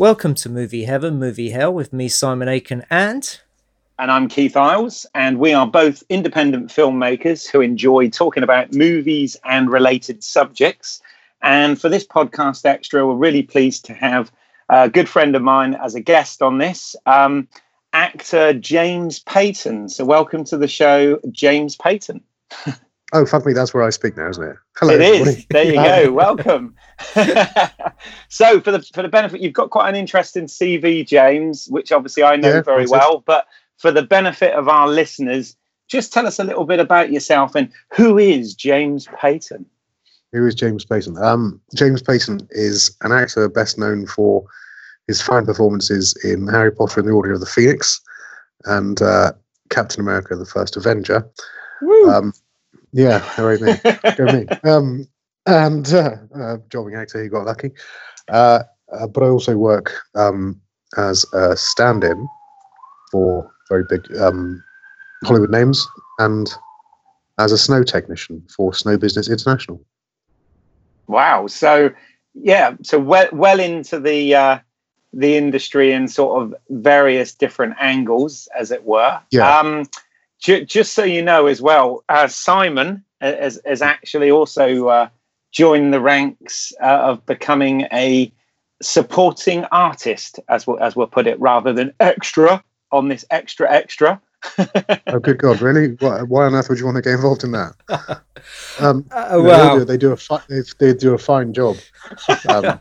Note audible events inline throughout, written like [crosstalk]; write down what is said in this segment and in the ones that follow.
Welcome to Movie Heaven, Movie Hell with me, Simon Aiken, and. And I'm Keith Isles, and we are both independent filmmakers who enjoy talking about movies and related subjects. And for this podcast extra, we're really pleased to have a good friend of mine as a guest on this, um, actor James Payton. So, welcome to the show, James Payton. [laughs] Oh, fuck me, that's where I speak now, isn't it? Hello. It is. There you [laughs] go. Welcome. [laughs] so, for the for the benefit, you've got quite an interesting CV, James, which obviously I know yeah, very well. It. But for the benefit of our listeners, just tell us a little bit about yourself and who is James Payton. Who is James Payton? Um, James Payton is an actor best known for his fine performances in Harry Potter and the Order of the Phoenix and uh, Captain America: The First Avenger. Um, yeah, hooray me. Go me. Um, and uh, uh, jobbing actor, he got lucky. Uh, uh, but I also work um, as a stand in for very big um, Hollywood names and as a snow technician for Snow Business International. Wow. So, yeah, so well, well into the uh, the industry in sort of various different angles, as it were. Yeah. Um, just so you know as well, uh, Simon has, has actually also uh, joined the ranks uh, of becoming a supporting artist, as we'll, as we'll put it, rather than extra on this extra extra. oh, good God! Really? Why, why, on earth would you want to get involved in that? [laughs] Um, uh, well, they, do, they, do, a fi- they, they, do a fine job. Um,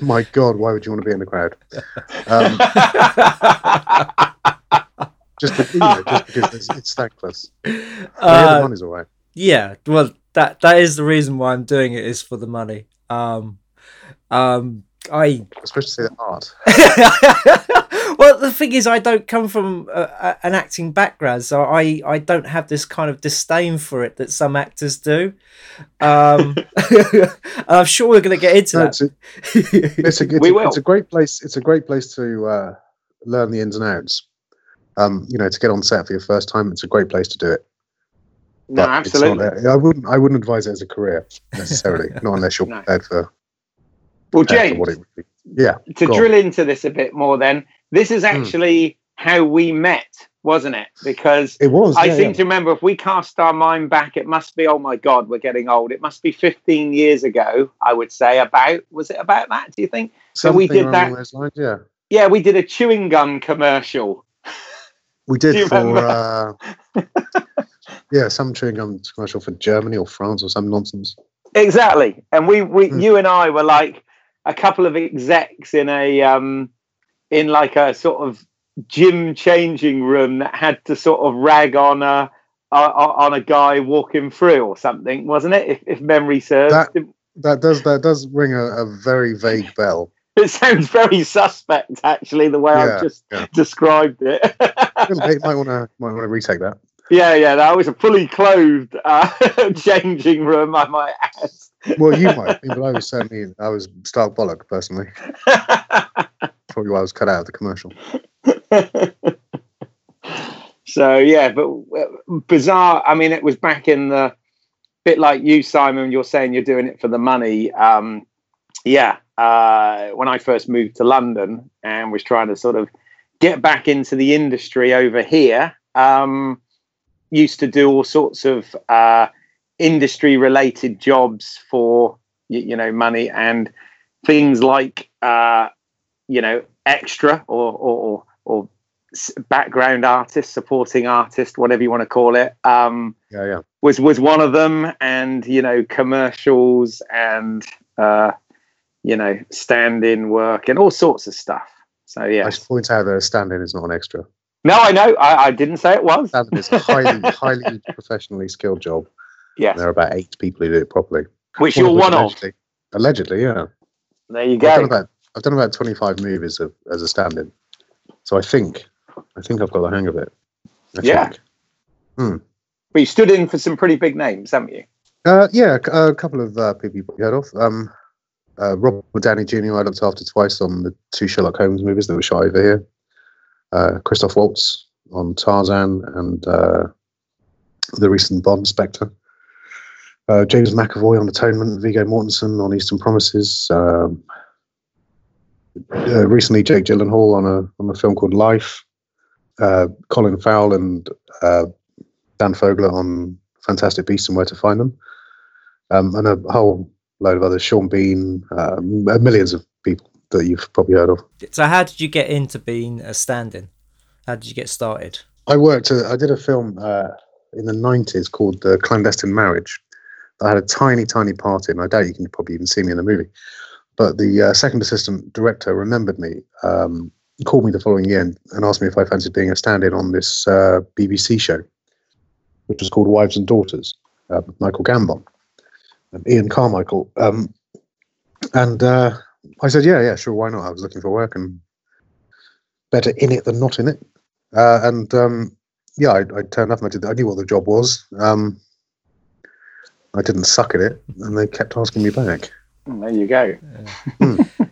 my God, why would you want to be in the crowd? Um, [laughs] just, you know, just because it's, it's thankless. Uh, yeah, the money's all right. Yeah, well, that that is the reason why I'm doing it is for the money. Um, um, I especially say the art. [laughs] well, the thing is, I don't come from a, a, an acting background, so I I don't have this kind of disdain for it that some actors do. Um, [laughs] I'm sure we're going to get into no, that. It's a, it's, a, it's, a, it's a great place. It's a great place to uh, learn the ins and outs um, you know, to get on set for your first time, it's a great place to do it. No, absolutely. Not, I wouldn't. I wouldn't advise it as a career necessarily, [laughs] not unless you're no. prepared for. Well, James. yeah. To drill on. into this a bit more, then this is hmm. actually mm. how we met, wasn't it? Because it was. I yeah, seem yeah. to remember if we cast our mind back, it must be. Oh my God, we're getting old. It must be 15 years ago. I would say about. Was it about that? Do you think? Something so we did that. Lines, yeah. Yeah, we did a chewing gum commercial we did for uh, yeah, some chewing gum commercial for Germany or France or some nonsense. Exactly, and we we mm. you and I were like a couple of execs in a um in like a sort of gym changing room that had to sort of rag on a on a guy walking through or something, wasn't it? If, if memory serves. That, that does that does ring a, a very vague bell. [laughs] it sounds very suspect, actually, the way yeah, I've just yeah. described it. [laughs] might want to [laughs] might want to retake that. Yeah, yeah, that was a fully clothed uh, changing room. I might add. Well, you might, but I was certainly I was stark bollock personally. Probably why I was cut out of the commercial. so yeah, but uh, bizarre. I mean, it was back in the bit like you, Simon. You're saying you're doing it for the money. Um, yeah, uh, when I first moved to London and was trying to sort of get back into the industry over here. Um, used to do all sorts of uh, industry related jobs for you, you, know money and things like uh, you know extra or or, or background artist, supporting artist, whatever you want to call it. Um, yeah, yeah. Was was one of them, and you know commercials and uh, you know stand-in work and all sorts of stuff. So yeah. I should point out that a stand-in is not an extra. No, I know. I, I didn't say it was. Stand-in is a highly, [laughs] highly professionally skilled job. Yeah. There are about eight people who do it properly. Which one you're one allegedly, of. Allegedly, yeah. There you go. I've done about, I've done about 25 movies of, as a stand-in. So I think I think I've got the hang of it. I yeah. Hmm. But you stood in for some pretty big names, haven't you? Uh, yeah, a couple of uh, people you heard of. Um, uh, Robert Downey Jr. I looked after twice on the two Sherlock Holmes movies that were shot over here. Uh, Christoph Waltz on Tarzan and uh, the recent Bond Spectre. Uh, James McAvoy on Atonement, Viggo Mortensen on Eastern Promises. Um, uh, recently, Jake Gyllenhaal on a on a film called Life uh, Colin Farrell and uh, Dan Fogler on Fantastic Beasts and Where to Find Them, um, and a whole load of others. Sean Bean, um, millions of people that you've probably heard of. So, how did you get into being a stand-in? How did you get started? I worked. Uh, I did a film uh, in the '90s called "The Clandestine Marriage." I had a tiny, tiny part in. I doubt you can probably even see me in the movie. But the uh, second assistant director remembered me um, called me the following year and, and asked me if I fancied being a stand-in on this uh, BBC show, which was called Wives and Daughters, uh, with Michael Gambon Ian Carmichael. Um, and uh, I said, yeah, yeah, sure, why not? I was looking for work and better in it than not in it. Uh, and um, yeah, I, I, turned up and I, did, I knew what the job was. Um, I didn't suck at it, and they kept asking me back. There you go. Mm. [laughs]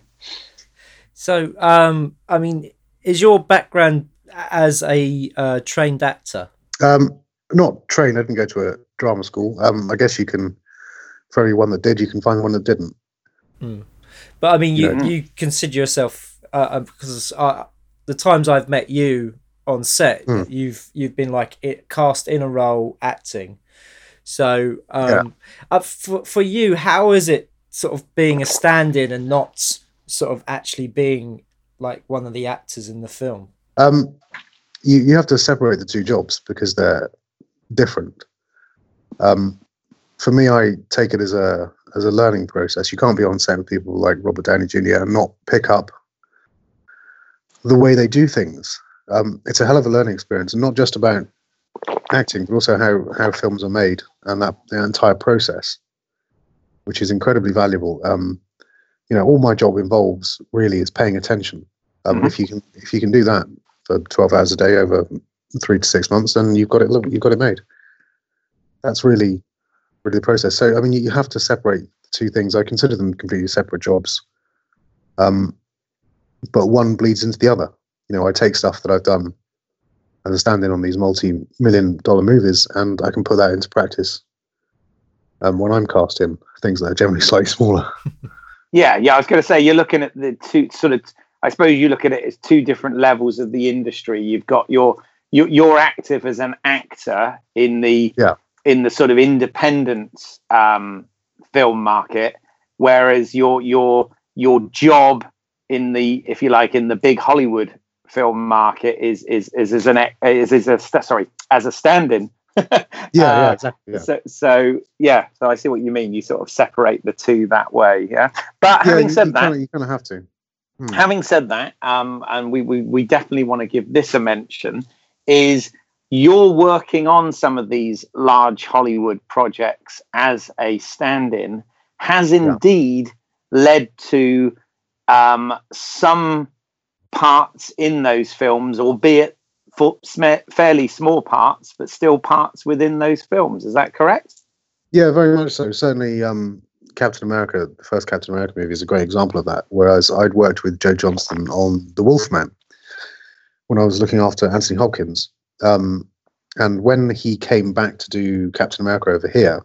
So, um, I mean, is your background as a uh, trained actor? Um, not trained. I didn't go to a drama school. Um, I guess you can, for everyone that did, you can find one that didn't. Mm. But I mean, you yeah. you consider yourself uh, uh because uh, the times I've met you on set, mm. you've you've been like it, cast in a role acting. So, um, yeah. uh, for for you, how is it sort of being a stand-in and not sort of actually being like one of the actors in the film? Um, you you have to separate the two jobs because they're different. Um, for me, I take it as a as a learning process. You can't be on set with people like Robert Downey Jr. and not pick up the way they do things. Um, it's a hell of a learning experience, and not just about acting, but also how how films are made and that the entire process, which is incredibly valuable. Um, you know all my job involves really is paying attention um, mm-hmm. if you can if you can do that for 12 hours a day over three to six months then you've got it you've got it made that's really really the process so i mean you, have to separate the two things i consider them completely separate jobs um, but one bleeds into the other you know i take stuff that i've done as a stand-in on these multi-million dollar movies and i can put that into practice um, when i'm cast in things that are generally [laughs] slightly smaller Yeah, yeah. I was going to say you're looking at the two sort of. I suppose you look at it as two different levels of the industry. You've got your you're active as an actor in the yeah. In the sort of independent um, film market, whereas your your your job in the if you like in the big Hollywood film market is is is as an is, is a sorry as a stand-in [laughs] [laughs] yeah, uh, yeah, exactly. Yeah. So, so yeah, so I see what you mean. You sort of separate the two that way. Yeah, but having you, said you that, kinda, you kind of have to. Hmm. Having said that, um, and we, we we definitely want to give this a mention. Is you're working on some of these large Hollywood projects as a stand-in has indeed yeah. led to um, some parts in those films, albeit for fairly small parts, but still parts within those films. Is that correct? Yeah, very much so. Certainly, um, Captain America, the first Captain America movie, is a great example of that. Whereas I'd worked with Joe Johnston on The Wolfman when I was looking after Anthony Hopkins. Um, and when he came back to do Captain America over here,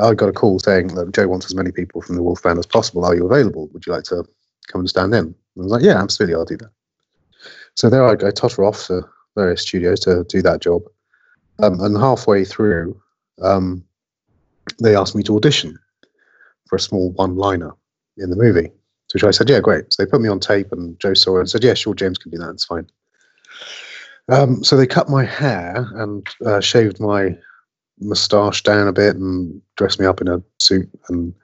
I got a call saying that Joe wants as many people from the Wolfman as possible. Are you available? Would you like to come and stand in? I was like, yeah, absolutely, I'll do that. So there I, I totter off to various studios to do that job. Um, and halfway through, um, they asked me to audition for a small one-liner in the movie. Which I said, "Yeah, great." So they put me on tape, and Joe saw it and said, "Yeah, sure, James can do that. It's fine." Um, so they cut my hair and uh, shaved my moustache down a bit and dressed me up in a suit and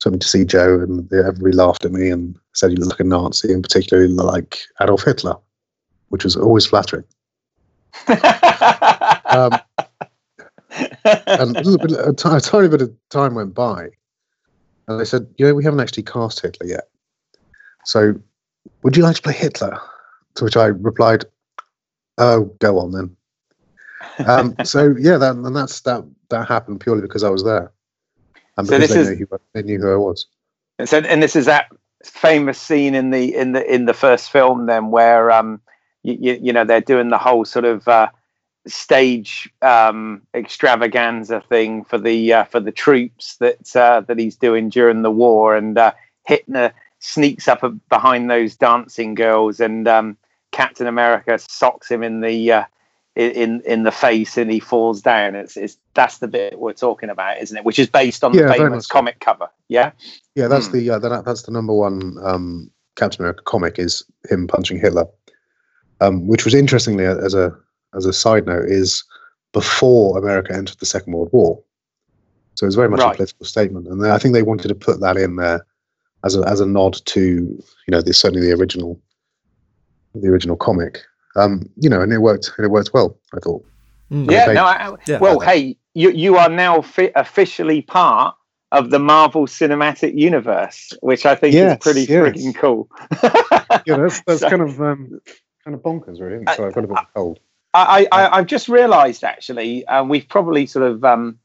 took me to see Joe. And they, everybody laughed at me and said, "You look like a Nazi," and particularly like Adolf Hitler, which was always flattering. [laughs] um, and a, little bit, a, t- a tiny bit of time went by, and they said, "You know, we haven't actually cast Hitler yet. So, would you like to play Hitler?" To which I replied, "Oh, go on then." Um, [laughs] so yeah, that, and that's that. That happened purely because I was there, and So because this they, is- knew who, they knew who I was. And so, and this is that famous scene in the in the in the first film, then where um, you, you, you know they're doing the whole sort of uh, stage um, extravaganza thing for the uh, for the troops that uh, that he's doing during the war, and uh, Hitler sneaks up behind those dancing girls, and um, Captain America socks him in the uh, in in the face, and he falls down. It's, it's that's the bit we're talking about, isn't it? Which is based on Yeah, the famous so. comic cover. Yeah. Yeah, that's Hmm. the uh, that, that's the number one um, Captain America comic is him punching Hitler, um, which was interestingly uh, as a as a side note is before America entered the Second World War, so it was very much Right. a political statement, and I think they wanted to put that in there as a as a nod to you know the, certainly the original the original comic, um, you know, and it worked and it worked well. I thought. Mm. Yeah, Okay. no. I, Yeah. well, hey, you you are now fi- officially part of the Marvel Cinematic Universe, which I think Yes, is pretty yes. freaking cool. [laughs] Yeah, that's that's [laughs] So- kind of um, kind of bonkers, really. Isn't it? So I've got a bit of a cold. I, I, I've just realised actually, uh, we've probably sort of um,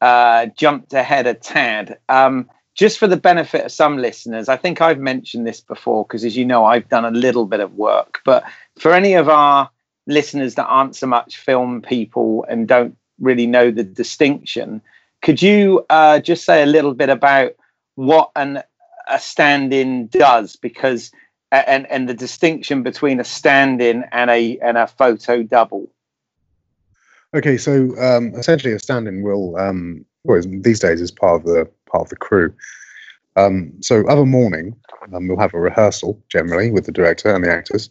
uh, jumped ahead a tad. Um, just for the benefit of some listeners, I think I've mentioned this before because, as you know, I've done a little bit of work. But for any of our listeners that aren't so much film people and don't really know the distinction, could you uh, just say a little bit about what an a stand-in does? Because and and the distinction between a stand-in and a and a photo double. Okay, so um, essentially, a stand-in will, um, well, these days is part of the part of the crew. Um, so, other morning, um, we'll have a rehearsal generally with the director and the actors.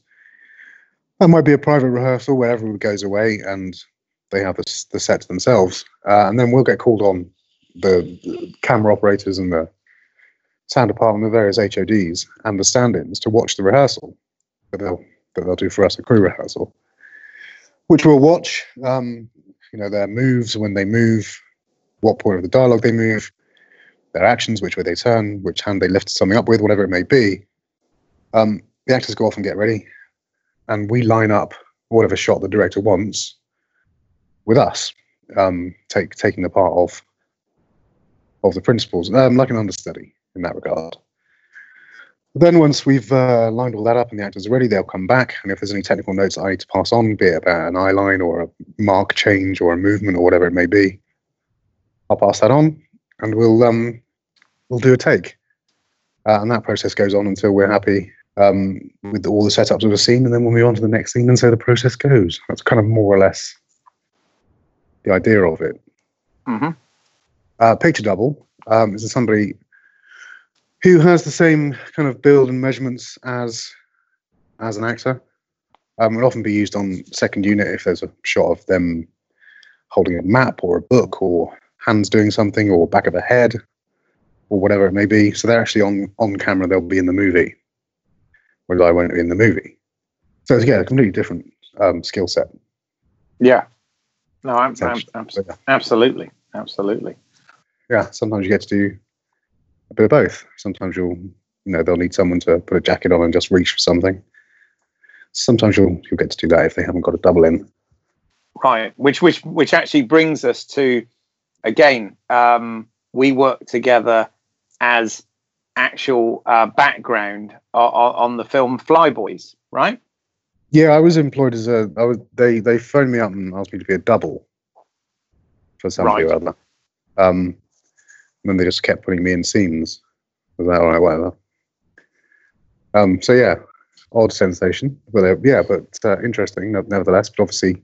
That might be a private rehearsal where everyone goes away and they have the, the set to themselves, uh, and then we'll get called on the, the camera operators and the sound department, the various HODs, and the stand-ins to watch the rehearsal that they'll that they'll do for us, a crew rehearsal which we'll watch. Um, you know, their moves when they move, what point of the dialogue they move, their actions, which way they turn, which hand they lift something up with, whatever it may be. Um, the actors go off and get ready, and we line up whatever shot the director wants with us, um, take taking the part of of the principals, um, like an understudy in that regard. Then once we've uh, lined all that up and the actors are ready, they'll come back. And if there's any technical notes I need to pass on, be it about an eye line or a mark change or a movement or whatever it may be, I'll pass that on and we'll um, we'll do a take. Uh, and that process goes on until we're happy um, with all the setups of a scene, and then we'll move on to the next scene, and so the process goes. That's kind of more or less the idea of it. Mm-hmm. Uh, picture double um, is somebody who has the same kind of build and measurements as as an actor. Um, would often be used on second unit if there's a shot of them holding a map or a book or hands doing something or back of a head or whatever it may be. So they're actually on on camera. They'll be in the movie, whereas I won't be in the movie. So it's, yeah, a completely different um, skill set. Yeah. No, I'm, I'm. I'm, yeah. absolutely, absolutely. yeah, sometimes you get to do a bit of both. Sometimes you'll, you know, they'll need someone to put a jacket on and just reach for something. Sometimes you'll you'll get to do that if they haven't got a double in. Right. Which which which actually brings us to again. Um, we work together as actual uh, background on, on the film Flyboys, right? Yeah, I was employed as a. I was. They they phoned me up and asked me to be a double for somebody Right. or other. Um, and then they just kept putting me in scenes. Was like, all right, whatever. Um, so yeah, odd sensation, but uh, yeah, but uh, interesting nevertheless. But obviously,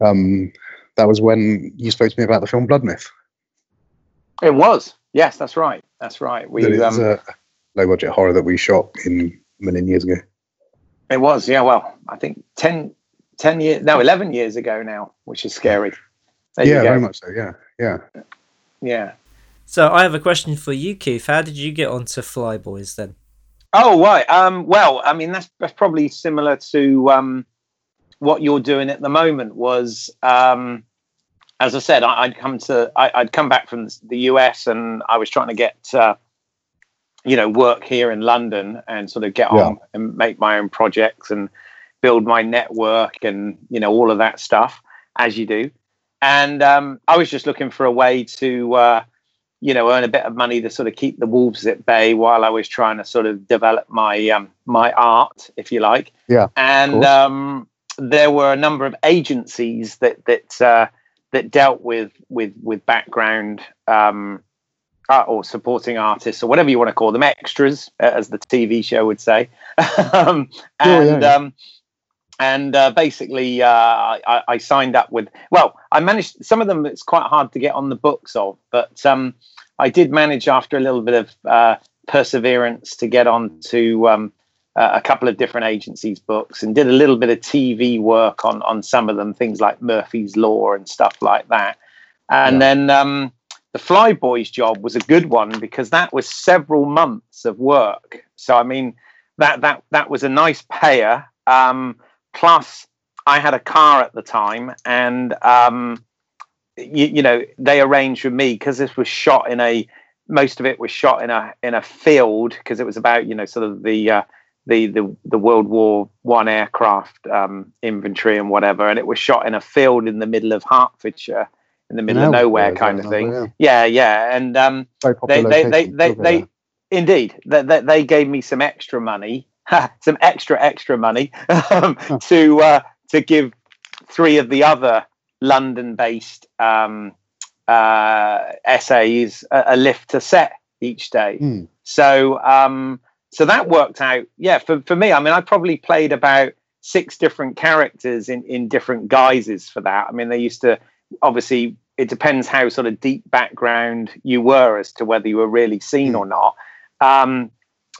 Um, that was when you spoke to me about the film Blood Myth. It was. Yes, that's right. That's right. We That is um, a low budget horror that we shot in many years ago. it was. Yeah. Well, I think 10, 10 years. No, eleven years ago now, which is scary. There yeah, very much so. Yeah, yeah. Yeah. So I have a question for you, Keith. How did you get onto Flyboys then? Oh right. Um, well, I mean that's that's probably similar to um, what you're doing at the moment. Was um, as I said, I, I'd come to I, I'd come back from the US and I was trying to get uh, you know work here in London and sort of get Yeah. on and make my own projects and build my network and you know all of that stuff as you do. And um, I was just looking for a way to uh, you know earn a bit of money to sort of keep the wolves at bay while I was trying to sort of develop my um, my art, if you like. Yeah, And um, there were a number of agencies that that uh, that dealt with with with background um, uh, or supporting artists or whatever you want to call them, extras, uh, as the TV show would say. [laughs] um, and yeah. um, and uh, basically, uh, I, I signed up with. Well, I managed some of them. It's quite hard to get on the books of, but um, I did manage after a little bit of uh, perseverance to get on to um, uh, a couple of different agencies' books and did a little bit of TV work on on some of them, things like Murphy's Law and stuff like that. And Yeah. then um, the Flyboys job was a good one because that was several months of work. So I mean, that that that was a nice payer. Um, plus, I had a car at the time, and um, you, you know they arranged with me because this was shot in a most of it was shot in a in a field because it was about you know sort of the uh, the the the World War One aircraft um, inventory and whatever, and it was shot in a field in the middle of Hertfordshire, in the middle of Yeah, nowhere kind of thing. yeah. Yeah, yeah, and um, they they they they, they indeed they, they, they gave me some extra money [laughs] some extra extra money [laughs] um, to uh, to give three of the other london based um, uh, SAs a, a lift to set each day Hmm. so um, so that worked out yeah for, for me i mean i probably played about six different characters in in different guises for that. I mean they used to obviously it depends how sort of deep background you were as to whether you were really seen or not. Um,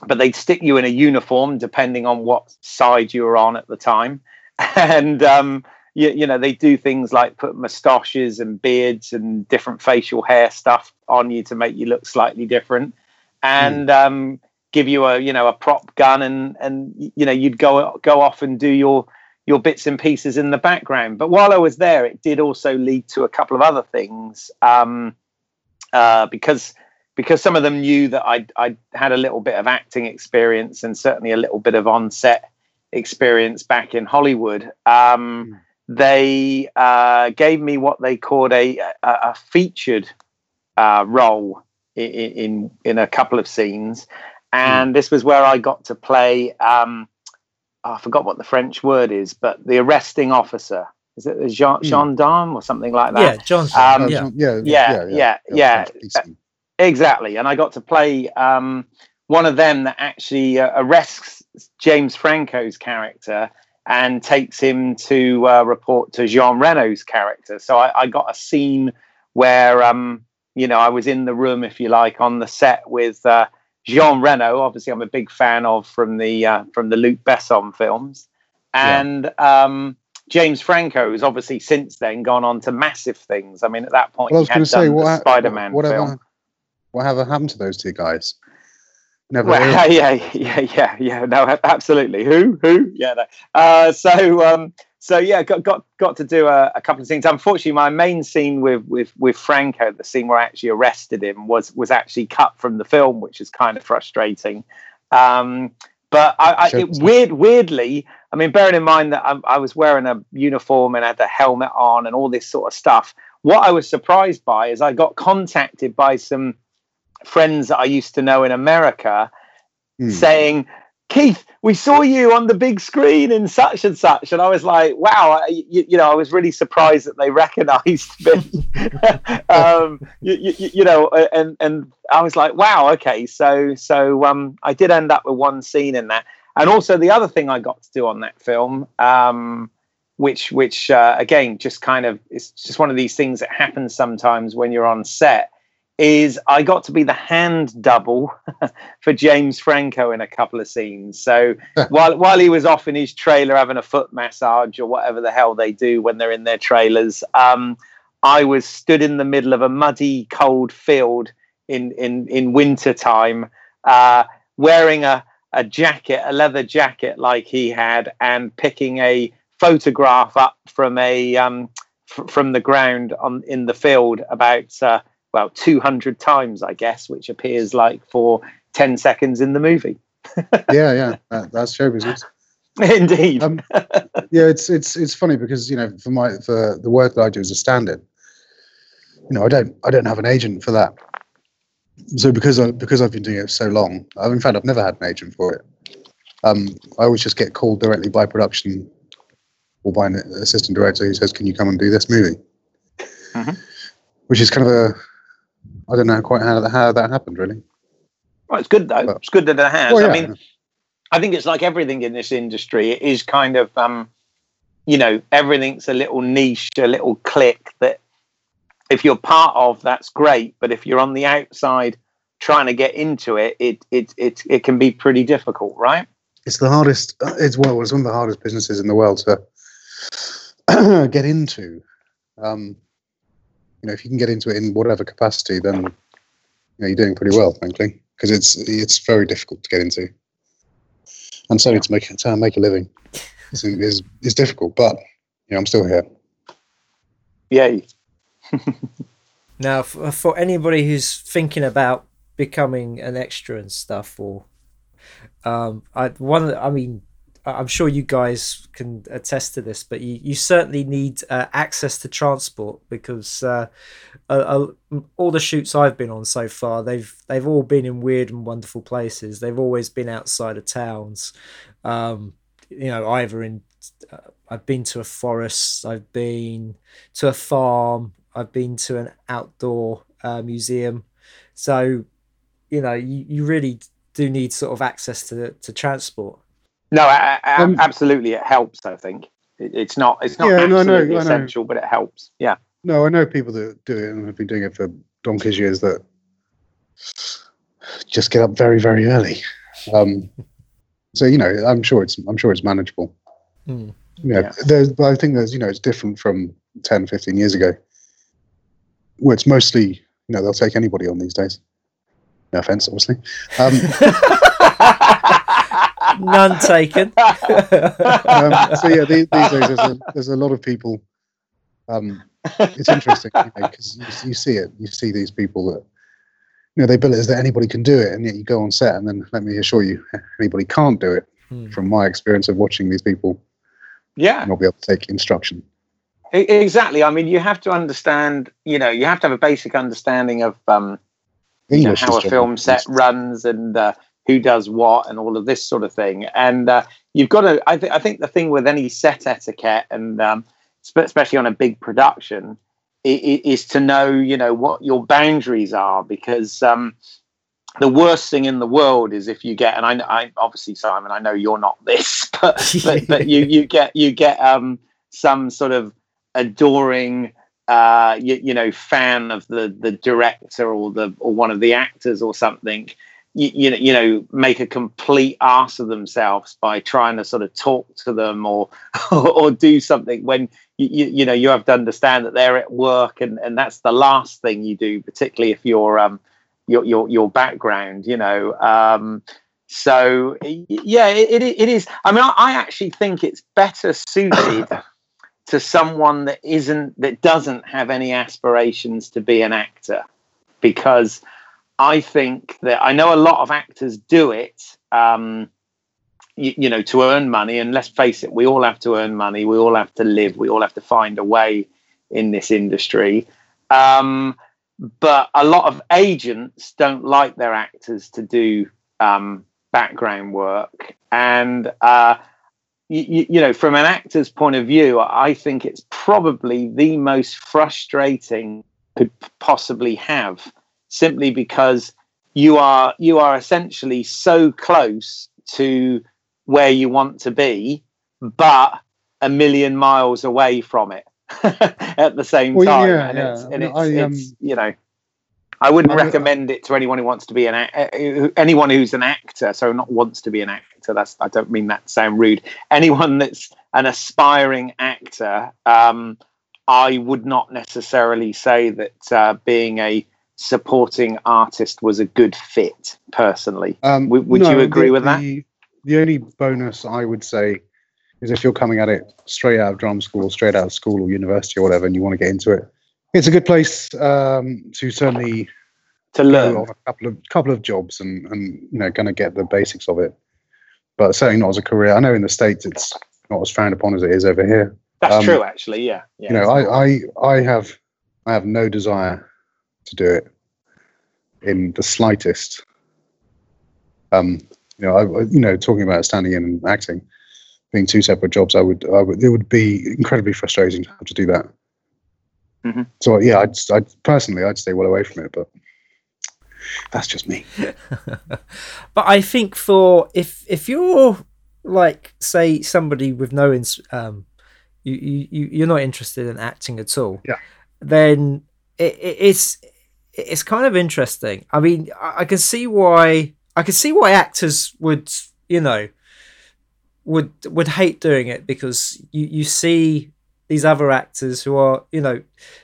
but they'd stick you in a uniform depending on what side you were on at the time. [laughs] And um, you, you know they do things like put moustaches and beards and different facial hair stuff on you to make you look slightly different. And um, give you a you know a prop gun and and you know you'd go go off and do your your bits and pieces in the background. But while i was there it did also lead to a couple of other things um, uh, because because some of them knew that I I had a little bit of acting experience and certainly a little bit of on-set experience back in Hollywood. Um, They uh, gave me what they called a a, a featured uh, role in, in in a couple of scenes, and this was where I got to play. Um, I forgot what the French word is, but the arresting officer. Is it the gen- Hmm. gendarme or something like that? Yeah, John's. Um, Uh, yeah. yeah, yeah, yeah, yeah. Decent. Exactly, and I got to play um, one of them that actually uh, arrests James Franco's character and takes him to uh, report to Jean Reno's character. So I, I got a scene where um, you know I was in the room, if you like, on the set with uh, Jean Reno. Obviously, I'm a big fan of from the uh, from the Luc Besson films, and um, James Franco has obviously since then gone on to massive things. I mean, at that point, Well, I was going to say, what, ha- Spider-Man whatever, film. whatever happened to those two guys? Never. Well, heard. [laughs] yeah, yeah, yeah, yeah. No, absolutely. Who? Who? Yeah. No. Uh, so, um, so yeah, got got got to do a, a couple of scenes. Unfortunately, my main scene with with with Franco, the scene where I actually arrested him, was was actually cut from the film, which is kind of frustrating. Um, but I, I Sure. it, weird, weirdly, I mean, bearing in mind that I, I was wearing a uniform and had the helmet on and all this sort of stuff, what I was surprised by is I got contacted by some friends that I used to know in America Hmm. saying, Keith, we saw you on the big screen in such and such. And I was like, wow, I, you, you know, I was really surprised that they recognized me. [laughs] um, you, you, you know, and, and I was like, wow, okay. So, so um, I did end up with one scene in that. And also the other thing I got to do on that film, um, which which uh, again just kind of it's just one of these things that happens sometimes when you're on set is I got to be the hand double [laughs] for James Franco in a couple of scenes. So [laughs] while while he was off in his trailer having a foot massage or whatever the hell they do when they're in their trailers, um, I was stood in the middle of a muddy, cold field in in in winter time, uh, wearing a a jacket, a leather jacket like he had, and picking a photograph up from a um, f- from the ground on in the field about uh, well 200 times, I guess, which appears like for 10 seconds in the movie. [laughs] yeah, yeah, that, that's show business. Indeed. Um, [laughs] yeah, it's it's it's funny because you know for my for the work that I do as a stand-in, you know, I don't I don't have an agent for that. So because I because I've been doing it so long, I've, in fact I've never had an agent for it. Um, I always just get called directly by production or by an assistant director who says, "Can you come and do this movie?" Mm-hmm. Which is kind of a I don't know quite how how that happened really. Well, it's good though. But, it's good that it has. Well, yeah. I mean, I think it's like everything in this industry. It is kind of, um, you know, everything's a little niche, a little clique that if you're part of, that's great. But if you're on the outside trying to get into it, it it it it can be pretty difficult, right? It's the hardest. It's well, it's one of the hardest businesses in the world to [clears throat] get into. Um, you know, if you can get into it in whatever capacity, then you know, you're doing pretty well, frankly, because it's it's very difficult to get into, and certainly to make to make a living is is, is difficult. But you know, I'm still here. Yay! [laughs] now, for, for anybody who's thinking about becoming an extra and stuff, or um, I one, I mean, I'm sure you guys can attest to this, but you, you certainly need uh, access to transport because uh, uh, all the shoots I've been on so far, they've they've all been in weird and wonderful places. They've always been outside of towns, um, you know, either in. Uh, I've been to a forest. I've been to a farm. I've been to an outdoor uh, museum. So, you know, you, you really do need sort of access to to transport. No, I, I, um, absolutely, it helps. I think it, it's not it's not yeah, absolutely no, no, essential, but it helps. Yeah. No, I know people that do it and have been doing it for donkey's years that just get up very very early. Um, so you know, I'm sure it's I'm sure it's manageable. Mm. Yeah, yeah. There's, but I think there's you know it's different from 10, 15 years ago, where it's mostly you know they'll take anybody on these days. No offense, obviously. Um, [laughs] [laughs] None taken. [laughs] um, so yeah, these, these days there's a, there's a lot of people. Um, it's interesting because you, know, you, you, see it. You see these people that you know they bill it as that anybody can do it, and yet you go on set, and then let me assure you, anybody can't do it. Hmm. From my experience of watching these people, yeah, and not be able to take instruction. Exactly. I mean, you have to understand. You know, you have to have a basic understanding of um, you know, how a film set runs and uh, who does what and all of this sort of thing. And uh, you've got to, I, th- I think the thing with any set etiquette and um, especially on a big production is to know, you know, what your boundaries are because um, the worst thing in the world is if you get, and I, I obviously Simon, I know you're not this, [laughs] but, but, but you, you get, you get um, some sort of adoring, uh, you, you, know, fan of the the director or the or one of the actors or something, you, you, know, you know, make a complete ass of themselves by trying to sort of talk to them or [laughs] or do something when you, you know you have to understand that they're at work and, and that's the last thing you do, particularly if you're um your your your background, you know. Um, so yeah, it, it is. I mean, I, I actually think it's better suited [coughs] to someone that isn't that doesn't have any aspirations to be an actor because I think that I know a lot of actors do it, um, you, you, know, to earn money. And let's face it, we all have to earn money. We all have to live. We all have to find a way in this industry. Um, but a lot of agents don't like their actors to do um, background work. And, uh, you, you know, from an actor's point of view, I think it's probably the most frustrating could possibly have simply because you are you are essentially so close to where you want to be but a million miles away from it [laughs] at the same Well, time. yeah, and yeah. it's, and it's, I, um, it's you know, I wouldn't I- recommend it to anyone who wants to be an a- anyone who's an actor. So not wants to be an actor. That's I don't mean that to sound rude. Anyone that's an aspiring actor, um, I would not necessarily say that uh, being a supporting artist was a good fit. Personally, Um, Would- would you agree with that? the, The only bonus I would say is if you're coming at it straight out of drum school, or straight out of school or university or whatever, and you want to get into it, it's a good place um, to certainly to learn. a couple of couple of jobs and and you know kind of get the basics of it. But certainly not as a career. I know in the states it's not as frowned upon as it is over here. That's um, true, actually. Yeah. yeah you know, I, I I have I have no desire to do it in the slightest. Um, you know, I, I- you know, talking about standing in and acting, being two separate jobs, I would, I would, it would be incredibly frustrating to have to do that. Mhm. So yeah, I'd, I'd personally, I'd stay well away from it, but that's just me. [laughs] but I think for if if you're like say somebody with no ins- um you, you you- you're not interested in acting at all Yeah. then it, it, it's it's kind of interesting. I mean I, I can see why i can see why actors would you know would would hate doing it because you you see these other actors who are you know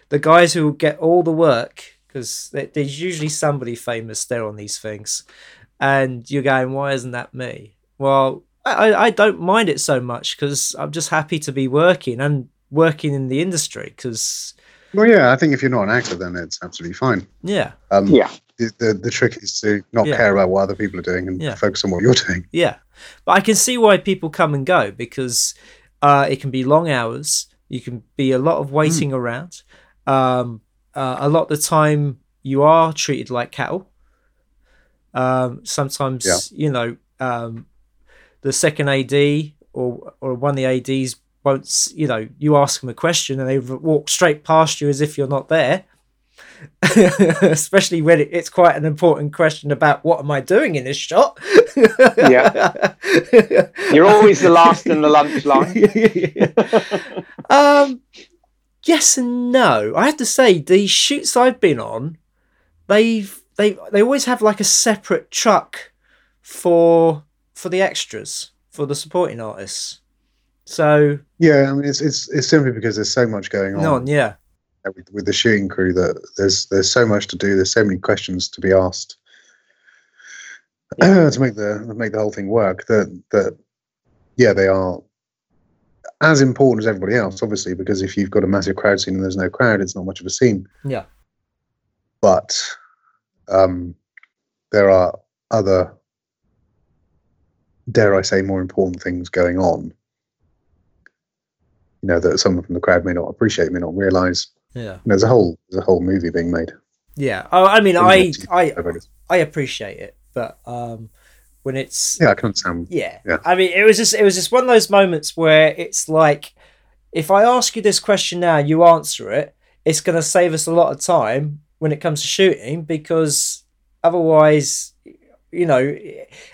the guys who get all the work because there's usually somebody famous there on these things. And you're going why isn't that me? Well i i don't mind it so much because i'm just happy to be working and working in the industry because Well, yeah, I think if you're not an actor, then it's absolutely fine. yeah Um, Yeah. The, the the trick is to not Yeah. care about what other people are doing and Yeah. focus on what you're doing. Yeah, but I can see why people come and go because uh, it can be long hours. You can be a lot of waiting around. Um, uh, a lot of the time, you are treated like cattle. Um, sometimes, Yeah. you know, um, the second AD or or one of the ADs won't. You know, you ask them a question and they walk straight past you as if you're not there. [laughs] Especially when it, it's quite an important question about what am I doing in this shot? Yeah. [laughs] You're always the last in the lunch [laughs] line. um, yes and no. I have to say, the shoots I've been on, they've they they always have like a separate truck for for the extras for the supporting artists. So Yeah, I mean, it's it's it's simply because there's so much going on. no, yeah, with, with the shooting crew that there's there's so much to do. There's so many questions to be asked [clears throat] to make the to make the whole thing work. That that yeah, they are as important as everybody else, obviously, because if you've got a massive crowd scene and there's no crowd, it's not much of a scene. yeah, But um, there are other, dare I say, more important things going on. You know that someone from the crowd may not appreciate, may not realize. yeah, There's a whole there's a whole movie being made. yeah. Oh, I mean, I I I appreciate it, but um, when it's Yeah, I can understand. yeah. Yeah. I mean, it was just it was just one of those moments where it's like, if I ask you this question now, you answer it. It's going to save us a lot of time when it comes to shooting because otherwise, you know,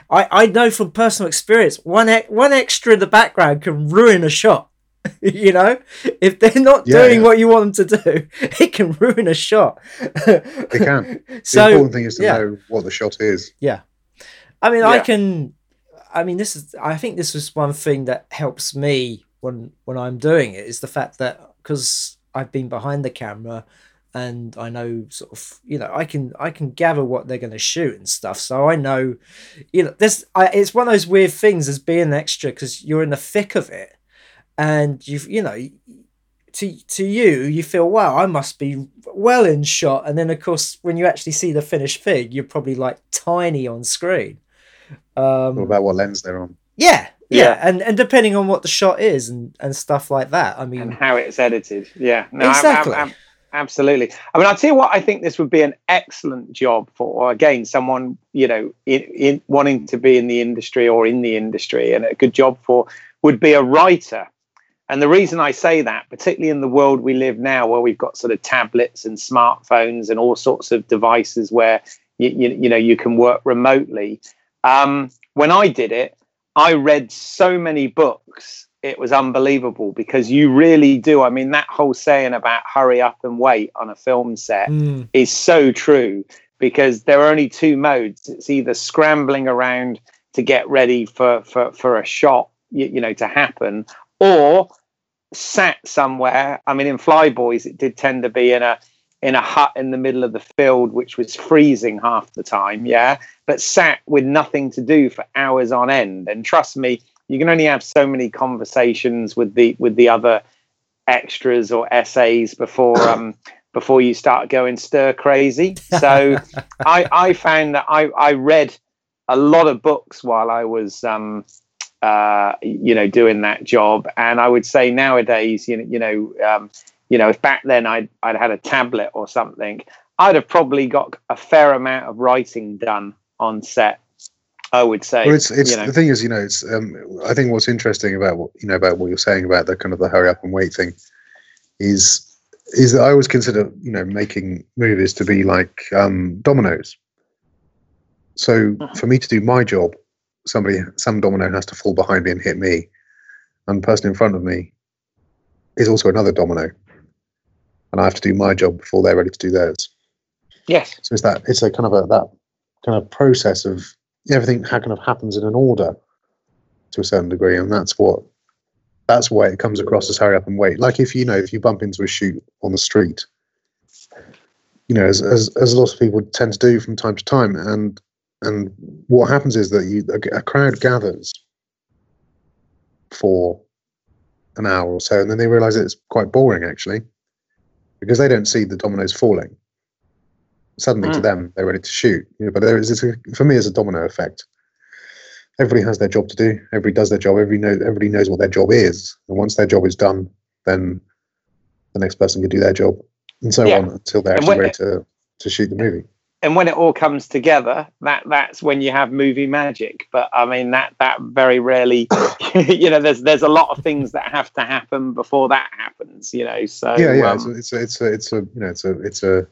I I know from personal experience one e- one extra in the background can ruin a shot. [laughs] you know, if they're not Yeah, doing yeah. what you want them to do, [laughs] it can ruin a shot. It can. [laughs] The important thing is to yeah. know what the shot is. Yeah. I mean, I can. I mean, this is. I think this is one thing that helps me when when I'm doing it is the fact that because I've been behind the camera and I know sort of you know I can I can gather what they're going to shoot and stuff. So I know, you know, this. I, it's one of those weird things as being an extra because you're in the thick of it, and you you know. To, to you, you feel wow, I must be well in shot, and then of course, when you actually see the finished fig, you're probably like tiny on screen. Um, All about what lens they're on. yeah, yeah, Yeah. and and depending on what the shot is and and stuff like that. I mean and mean, how it's edited. Yeah, no, ab- ab- Exactly. ab- absolutely. I mean, I'll tell you what. I think this would be an excellent job for again someone you know in, in wanting to be in the industry or in the industry, and a good job for would be a writer. And the reason I say that, particularly in the world we live now, where we've got sort of tablets and smartphones and all sorts of devices where you, you, you know you can work remotely. Um, when I did it, I read so many books it was unbelievable because you really do. I mean, that whole saying about hurry up and wait on a film set Mm. is so true because there are only two modes. It's either scrambling around to get ready for for, for a shot, you, you know, to happen, or sat somewhere. I mean, in Flyboys, it did tend to be in a in a hut in the middle of the field, which was freezing half the time. Yeah, but sat with nothing to do for hours on end. And trust me, you can only have so many conversations with the with the other extras or SAs before [coughs] um before you start going stir crazy. So [laughs] I I found that I I read a lot of books while I was um uh you know doing that job. And I would say nowadays you know you know um you know if back then I'd I'd had a tablet or something I'd have probably got a fair amount of writing done on set I would say Well, it's it's you know. the thing is, you know, it's um, I think what's interesting about what you know about what you're saying about the kind of the hurry up and wait thing is is that I always consider you know making movies to be like um, dominoes. So for me to do my job, somebody some domino has to fall behind me and hit me, and the person in front of me is also another domino, and I have to do my job before they're ready to do theirs. yes So it's that it's a kind of a that kind of process of everything kind of happens in an order to a certain degree, and that's what that's why it comes across as hurry up and wait. Like if you know if you bump into a shoot on the street, you know, as as, as lots of people tend to do from time to time, and and what happens is that you a, a crowd gathers for an hour or so, and then they realise it's quite boring actually, because they don't see the dominoes falling suddenly to Mm. them they're ready to shoot. You know, but there is a, for me, it's a domino effect. Everybody has their job to do. Everybody does their job. Everybody knows everybody knows what their job is, and once their job is done, then the next person can do their job, and so Yeah. on until they're actually when- ready to to shoot the movie. And when it all comes together that that's when you have movie magic but i mean that that very rarely [laughs] you know there's there's a lot of things that have to happen before that happens you know so yeah, yeah. um, it's, a, it's a it's a it's you know it's a it's a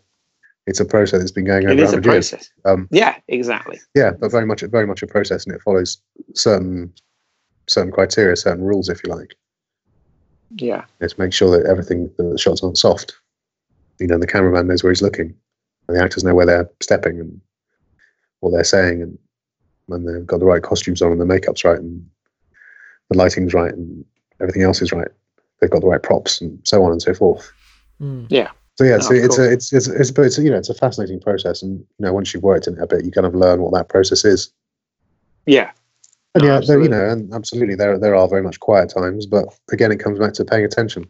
it's a process that's been going it over is a 100 years. process Um, yeah exactly yeah, but very much very much a process, and it follows certain certain criteria, certain rules, if you like. yeah to make sure that everything the shots aren't soft. You know, the cameraman knows where he's looking, the actors know where they're stepping and what they're saying, and when they've got the right costumes on and the makeup's right and the lighting's right and everything else is right. They've got the right props and so on and so forth. Mm. So yeah, Oh, so it's cool. a it's it's it's, but it's you know it's a fascinating process, and you know once you've worked in it a bit, you kind of learn what that process is. yeah And No, yeah, there, you absolutely. know, and absolutely there there are very much quiet times, but again, it comes back to paying attention,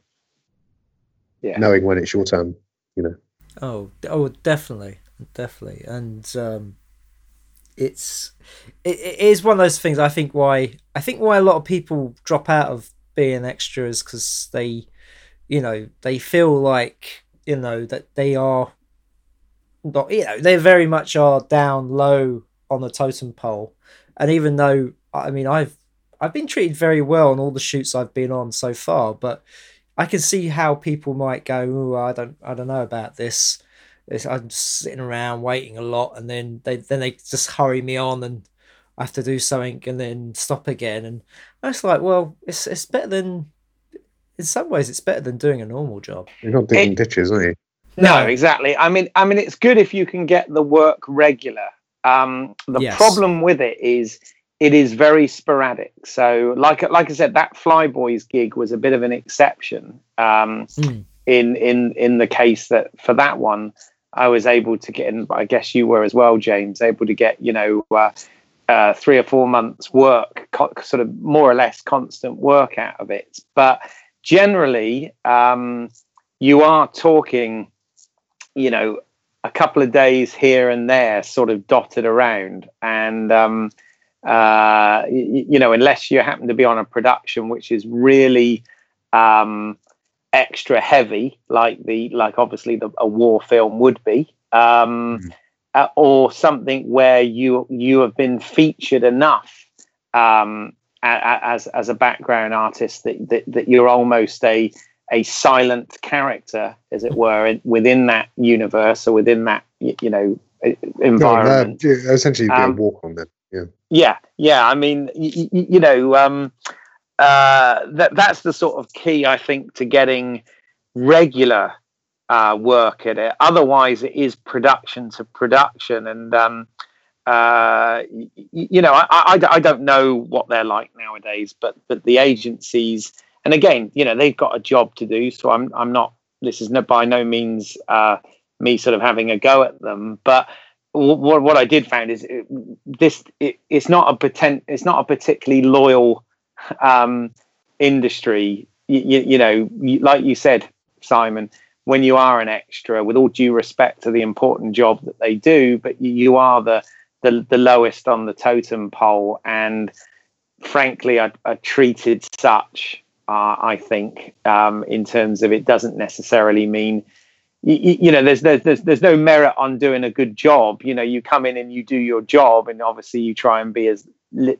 yeah knowing when it's your turn. You know. Oh, oh, definitely, definitely, and um, it's it, it is one of those things. I think why I think why a lot of people drop out of being extras because they, you know, they feel like you know that they are not, you know, they very much are down low on the totem pole, and even though I mean I've I've been treated very well on all the shoots I've been on so far, but I can see how people might go, "Oh, I don't, I don't know about this." It's, I'm just sitting around waiting a lot, and then they then they just hurry me on, and I have to do something, and then stop again, and it's like, well, it's it's better than, in some ways, it's better than doing a normal job. You're not digging ditches, are you? no exactly i mean i mean it's good if you can get the work regular um the Yes. problem with it is it is very sporadic. So like like i said that flyboys gig was a bit of an exception um Mm. in in in the case that for that one i was able to get in i guess you were as well james able to get you know uh, uh, three or four months work co- sort of more or less constant work out of it. But generally um you are talking you know a couple of days here and there sort of dotted around. And um uh y- you know unless you happen to be on a production which is really um extra heavy like the like obviously the a war film would be um Mhm. uh, or something where you you have been featured enough um as as a background artist that that, that you're almost a a silent character as it were in, within that universe or within that you know environment No, uh, yeah, essentially, you'd be Um, a walk on then. Yeah. yeah i mean y- y- you know um uh, that that's the sort of key I think to getting regular uh, work at it. Otherwise, it is production to production, and um, uh, you know, I, I, I don't know what they're like nowadays, but but the agencies, and again, you know, they've got a job to do. So I'm I'm not. This is no, by no means uh, me sort of having a go at them, but what what I did find is it, this it, it's not a potent it's not a particularly loyal um, industry. You, know, like you said, Simon, when you are an extra, with all due respect to the important job that they do, but you, you are the, the the lowest on the totem pole, and frankly, are, are treated such. Uh, I think um, in terms of it doesn't necessarily mean you, you, know there's, there's there's there's no merit on doing a good job. You know you come in and you do your job and obviously you try and be as li-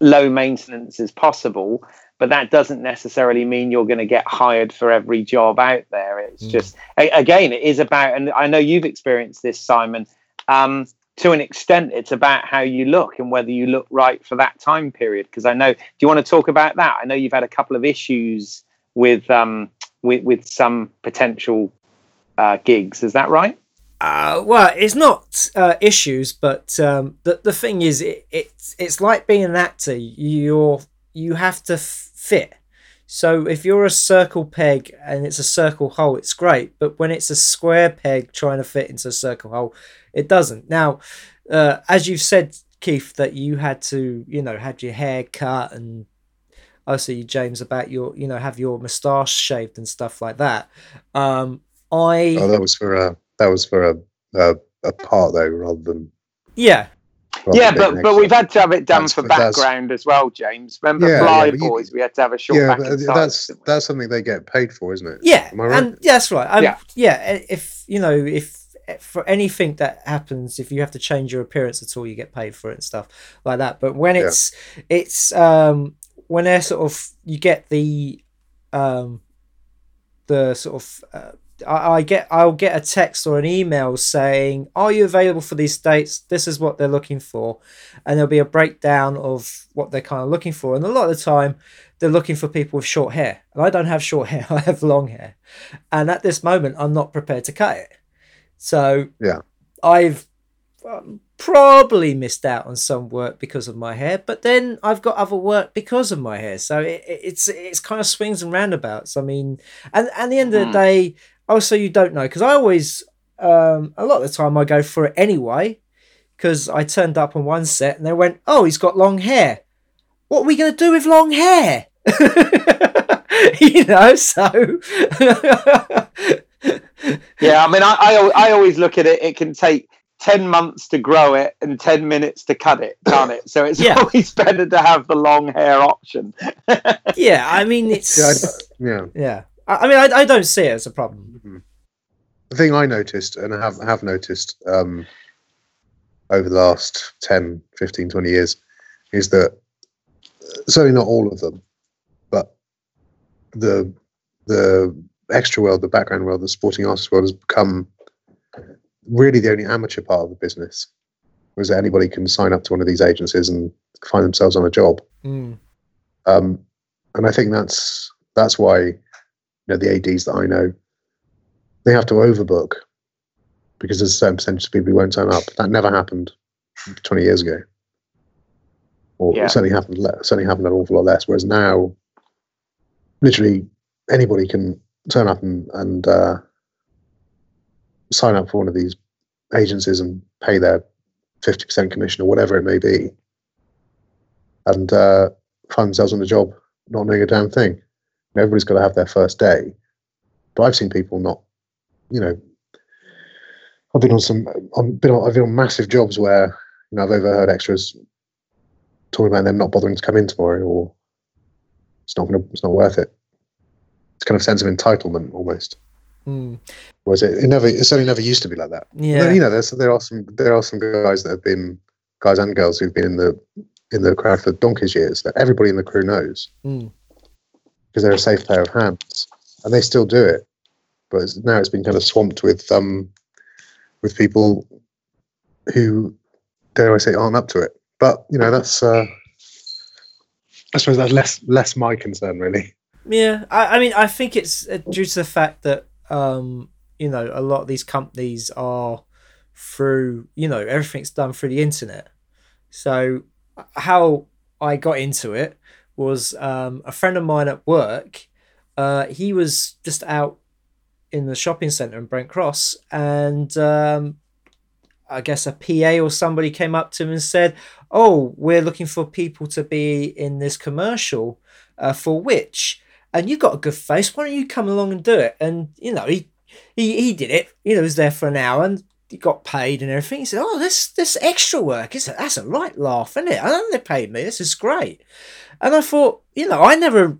low maintenance as possible but that doesn't necessarily mean you're going to get hired for every job out there. It's mm. just again it is about and i know you've experienced this simon um, to an extent it's about how you look and whether you look right for that time period. Because i know do you want to talk about that? I know you've had a couple of issues with um with with some potential uh, gigs. Is that right? Uh, well, it's not uh, issues, but um, the the thing is, it, it's it's like being an actor. You're you have to fit. So if you're a circle peg and it's a circle hole, it's great. But when it's a square peg trying to fit into a circle hole, it doesn't. Now, uh, as you've said, Keith, that you had to, you know, had your hair cut and I see James, about your, you know, have your moustache shaved and stuff like that. Um, I oh, that was for a that was for a a, a part though, rather than yeah. Rather yeah, but but we've had to have it done that's, for background as well, James. Remember yeah, Fly yeah, Boys? You, we had to have a short. Yeah, that's that's something they get paid for, isn't it? Yeah, right? and yeah, that's right. Um, yeah, yeah. If you know, if for anything that happens, if you have to change your appearance at all, you get paid for it and stuff like that. But when it's yeah. it's um when they're sort of you get the um the sort of uh, I, I get I'll get a text or an email saying, "Are you available for these dates? This is what they're looking for," and there'll be a breakdown of what they're kind of looking for. And a lot of the time, they're looking for people with short hair, and I don't have short hair; [laughs] I have long hair. And at this moment, I'm not prepared to cut it. So yeah, I've um, probably missed out on some work because of my hair, but then I've got other work because of my hair. So it, it's it's kind of swings and roundabouts. I mean, and at the end of the hmm. day, Oh, so you don't know? Because I always, um, a lot of the time, I go for it anyway. Because I turned up on one set and they went, "Oh, he's got long hair. What are we going to do with long hair?" [laughs] you know, so. [laughs] yeah, I mean, I, I I always look at it. It can take 10 months to grow it and 10 minutes to cut it, can't it? So it's yeah. [laughs] always better to have the long hair option. yeah, I mean, it's. Yeah. yeah. yeah. I, mean, I, I don't see it as a problem. Mm-hmm. The thing I noticed, and have, have noticed um, over the last 10, 15, 20 years, is that uh, certainly not all of them, but the the extra world, the background world, the supporting artist world has become really the only amateur part of the business. Whereas anybody can sign up to one of these agencies and find themselves on a job. Mm. Um, and I think that's that's why know, the ADs that I know, they have to overbook because there's a certain percentage of people who won't turn up. That never happened 20 years ago, or yeah. certainly happened certainly happened an awful lot less. Whereas now, literally anybody can turn up and, and uh, sign up for one of these agencies and pay their 50% commission or whatever it may be, and uh, find themselves on the job not doing a damn thing. Everybody's got to have their first day. But I've seen people not, you know, I've been on some, I've been on, I've been on massive jobs where, you know, I've overheard extras talking about them not bothering to come in tomorrow or it's not going to, it's not worth it. It's kind of sense of entitlement almost. Mm. Was it? It never. It certainly never used to be like that. Yeah. you know, there's there are some there are some guys that have been guys and girls who've been in the in the crowd for donkey's years that everybody in the crew knows. Mm because they're a safe pair of hands, and they still do it. But now it's been kind of swamped with um, with people who, dare I say, aren't up to it. But you know, that's uh, I suppose that's less less my concern, really. Yeah, I, I mean, I think it's uh, due to the fact that um, you know a lot of these companies are through you know everything's done through the internet. So how I got into it was um, a friend of mine at work. Uh, he was just out in the shopping centre in Brent Cross, and um, I guess a PA or somebody came up to him and said, "Oh, we're looking for people to be in this commercial uh, for which." and you've got a good face. Why don't you come along and do it? And you know, he he, he did it. You know, was there for an hour and he got paid and everything. He said, "Oh, this this extra work is that's a right laugh, isn't it? I know they paid me. This is great." And I thought, you know, I never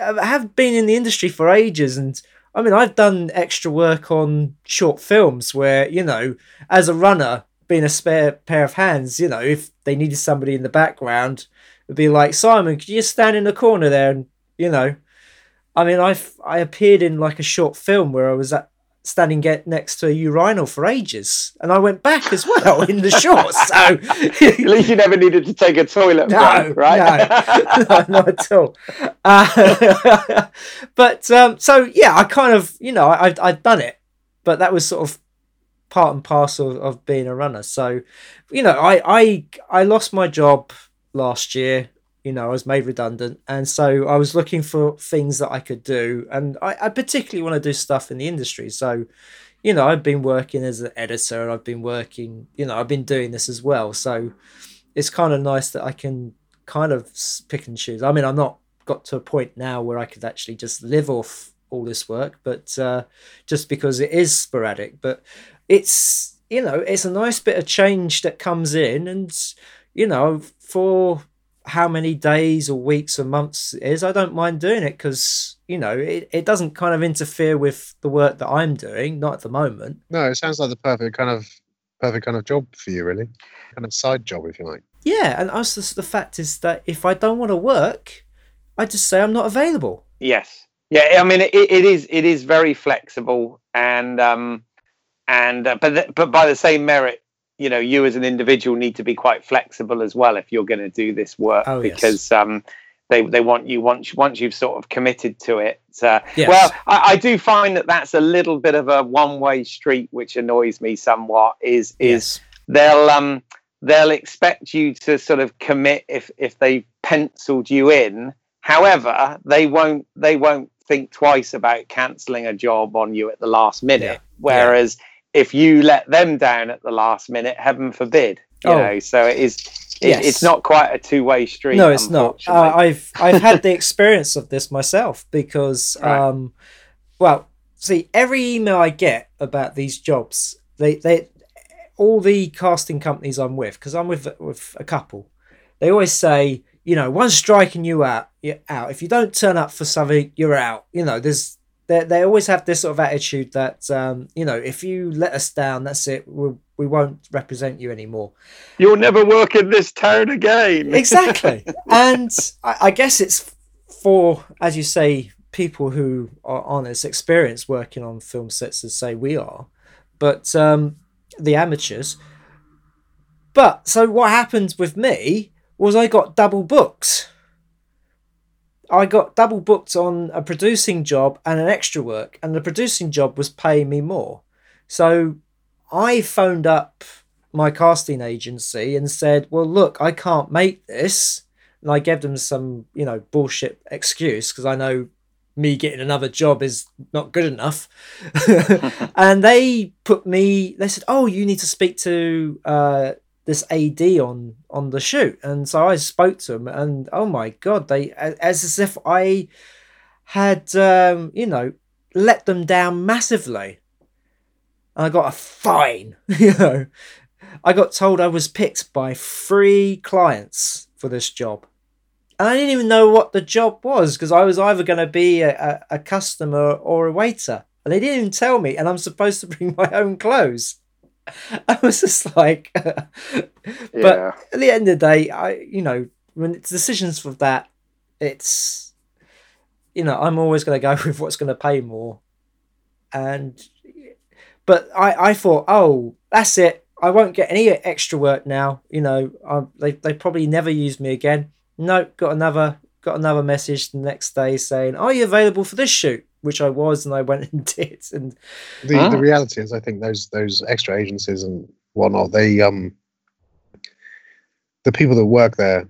I have been in the industry for ages, and I mean, I've done extra work on short films where you know, as a runner, being a spare pair of hands, you know, if they needed somebody in the background, it'd be like Simon, could you just stand in the corner there and you know? I mean, I I appeared in like a short film where I was at, standing get next to a urinal for ages, and I went back as well in the shorts. So [laughs] at least you never needed to take a toilet no, break, right? No, [laughs] no, not at all. Uh, [laughs] but um, so yeah, I kind of you know I I'd done it, but that was sort of part and parcel of, of being a runner. So you know, I I I lost my job last year you know, I was made redundant. And so I was looking for things that I could do. And I, I particularly want to do stuff in the industry. So, you know, I've been working as an editor, I've been working, you know, I've been doing this as well. So it's kind of nice that I can kind of pick and choose. I mean, I'm not got to a point now where I could actually just live off all this work, but uh, just because it is sporadic. But it's, you know, it's a nice bit of change that comes in. And, you know, for how many days or weeks or months it is, I don't mind doing it because you know it, it doesn't kind of interfere with the work that I'm doing, not at the moment. No, it sounds like the perfect kind of perfect kind of job for you, really, kind of side job, if you like. Yeah, and also the fact is that if I don't want to work, I just say I'm not available. Yes, yeah. I mean, it, it is it is very flexible, and um, and uh, but th- but by the same merit, you know you as an individual need to be quite flexible as well if you're going to do this work oh, because yes. um, they they want you once once you've sort of committed to it. Uh, yes. Well, I, I, do find that that's a little bit of a one way street, which annoys me somewhat. Is is yes. they'll um they'll expect you to sort of commit if if they penciled you in. However, they won't they won't think twice about cancelling a job on you at the last minute. Yeah. Whereas yeah if you let them down at the last minute, heaven forbid. You oh. know, so it is. It, Yes. It's not quite a two-way street. No, it's not. Uh. I've I've had the experience of this myself because, [laughs] Right. um, well, see, every email I get about these jobs, they they all the casting companies I'm with, because I'm with with a couple, they always say, you know, one striking you out, you're out. If you don't turn up for something, you're out. You know, there's they they always have this sort of attitude that um, you know, if you let us down, that's it. We we won't represent you anymore. You'll never work in this town again. [laughs] exactly and I, I guess it's for as you say people who are aren't as experienced working on film sets as say we are but um the amateurs but so what happened with me was i got double booked i got double booked on a producing job and an extra work and the producing job was paying me more so i phoned up my casting agency and said, "Well, look, I can't make this," and I gave them some, you know, bullshit excuse because I know me getting another job is not good enough. [laughs] and they put me. They said, "Oh, you need to speak to uh, this AD on on the shoot," and so I spoke to them, and oh my god, they as as if I had, um, you know, let them down massively. And I got a fine, [laughs] you know. I got told I was picked by three clients for this job. And I didn't even know what the job was because I was either going to be a, a, a customer or a waiter. And they didn't even tell me. And I'm supposed to [laughs] bring my own clothes. [laughs] I was just like, [laughs] but yeah. at the end of the day, I, you know, when it's decisions for that, it's, you know, I'm always going to go [laughs] with what's going to pay more. And, but I, I thought, oh, that's it. I won't get any extra work now. You know, I, they they probably never use me again. No, got another got another message the next day saying, "Are you available for this shoot?" Which I was, and I went and [laughs] did. And The Ah. the reality is, I think those those extra agencies and whatnot, they um, the people that work there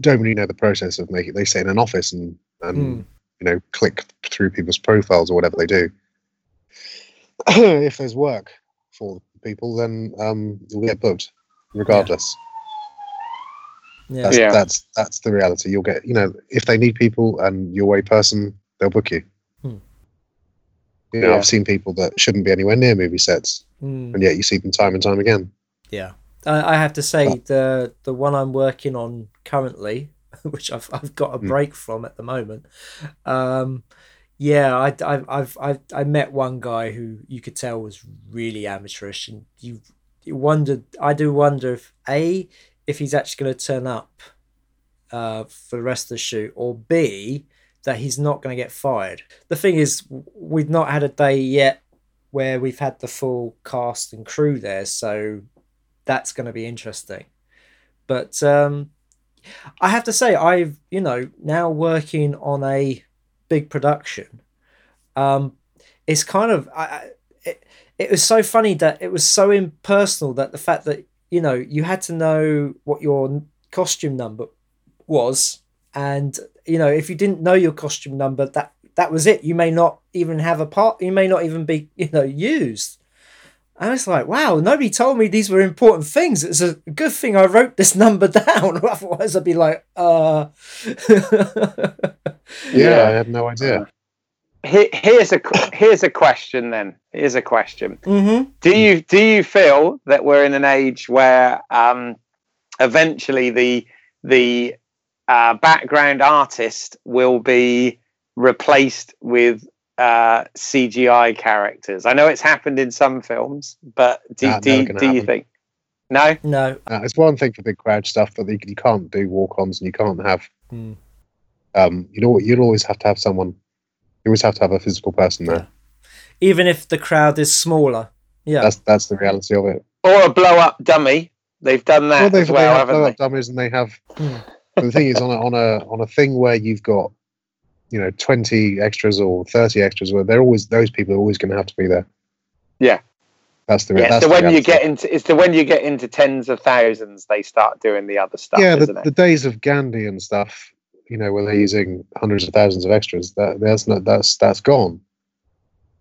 don't really know the process of making. They sit in an office and and Hmm. you know click through people's profiles or whatever they do. [clears throat] if there's work for people, then um, you'll get booked regardless. yeah, That's, Yeah. that's that's the reality. You'll get you know if they need people and you're a person, they'll book you. You know, Yeah. I've seen people that shouldn't be anywhere near movie sets, Mm. and yet you see them time and time again. Yeah, I, I have to say But- the the one I'm working on currently, [laughs] which I've I've got a Hmm. break from at the moment. Um, yeah, I I I've, I've I met one guy who you could tell was really amateurish, and you you wondered. I do wonder if a if he's actually going to turn up uh, for the rest of the shoot, or b that he's not going to get fired. The thing is, we've not had a day yet where we've had the full cast and crew there, so that's going to be interesting. But um, I have to say, I've you know now working on a big production. Um, it's kind of I, it, it was so funny that it was so impersonal that the fact that you know you had to know what your costume number was, and you know if you didn't know your costume number, that that was it. You may not even have a part. You may not even be you know used. And it's like, wow, nobody told me these were important things. It's a good thing I wrote this number [laughs] down. Otherwise, I'd be like, uh. Yeah, I had no idea. Here, here's a here's a question. Then here's a question. mm-hmm. Do you do you feel that we're in an age where um, eventually the the uh, background artist will be replaced with uh, CGI characters? I know it's happened in some films, but do, Nah, do, never you- do you think? No. No. Uh, it's one thing for big crowd stuff, but you, you can't do walk-ons and you can't have. Hmm. Um, you know, what you'd always have to have someone. You always have to have a physical person there. Even if the crowd is smaller. Yeah. That's that's the reality of it. Or a blow up dummy. They've done that well, they've as they well, have haven't blow they? up dummies, and they have. Hmm. The thing is, on a on a on a thing where you've got, you know, twenty extras or thirty extras, where they're always those people are always going to have to be there. Yeah. That's the. Yeah, that's so the when you get into it's the when you get into tens of thousands, they start doing the other stuff, yeah, the, the days of Gandhi and stuff, you know, where they're using hundreds of thousands of extras, that that's not that's that's gone.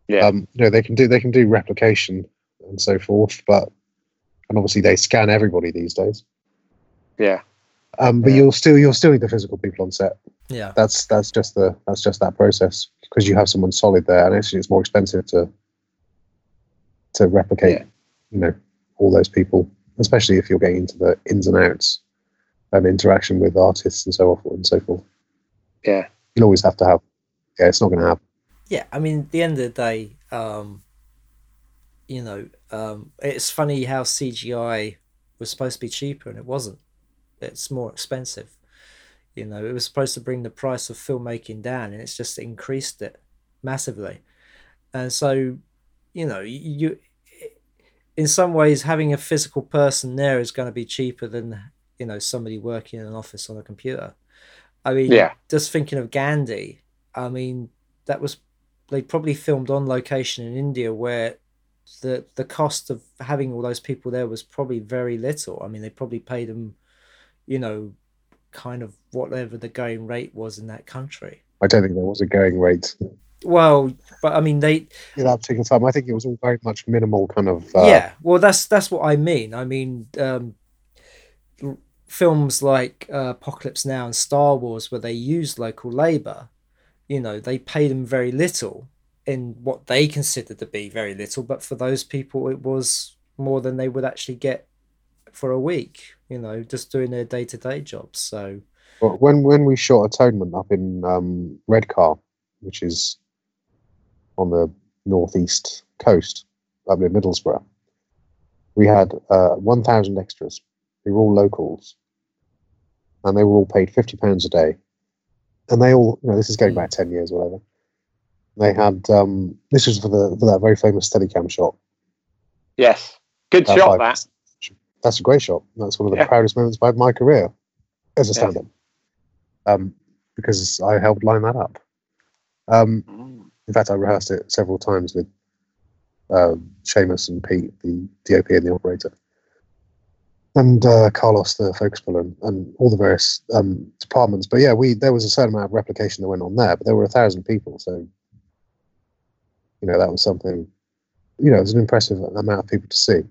Yeah. Um, you know, they can do they can do replication and so forth, but and obviously they scan everybody these days. Yeah. Um, but Yeah. you'll still you'll still need the physical people on set. Yeah. That's that's just the that's just that process because you have someone solid there, and actually it's more expensive to to replicate, Yeah. you know, all those people, especially if you're getting into the ins and outs and interaction with artists and so forth and so forth. Yeah. You'll always have to have. Yeah, it's not going to happen. Yeah. I mean, at the end of the day, um, you know, um, it's funny how CGI was supposed to be cheaper and it wasn't. It's more expensive. You know, it was supposed to bring the price of filmmaking down and it's just increased it massively. And so, you know, you in some ways having a physical person there is going to be cheaper than, you know, somebody working in an office on a computer. I mean, Yeah. just thinking of Gandhi, I mean, that was they probably filmed on location in India where the the cost of having all those people there was probably very little. I mean, they probably paid them, you know, kind of whatever the going rate was in that country. I don't think there was a going rate Well, but I mean, they at that particular time. I think it was all very much minimal kind of. Uh, yeah. Well, that's that's what I mean. I mean, um, films like uh, Apocalypse Now and Star Wars, where they use local labor, you know, they pay them very little in what they considered to be very little, but for those people, it was more than they would actually get for a week. You know, just doing their day to day jobs. So But when when we shot Atonement up in um, Redcar, which is on the northeast coast, up near Middlesbrough, we had uh, 1,000 extras. They were all locals, and they were all paid 50 pounds a day. And they all, you know, this is going back 10 years, or whatever. They had um, this was for the for that very famous Steadicam shot. Yes. Good About shot five- that. That's a great shot. That's one of the Yeah. proudest moments of my career as a stand-up. Um, because I helped line that up. Um, Mm. in fact, I rehearsed it several times with uh, Seamus and Pete, the DOP and the operator, and uh, Carlos, the focus puller, and, and all the various um, departments. But yeah, we there was a certain amount of replication that went on there, but there were a thousand people, so you know that was something. You know, it was an impressive amount of people to see.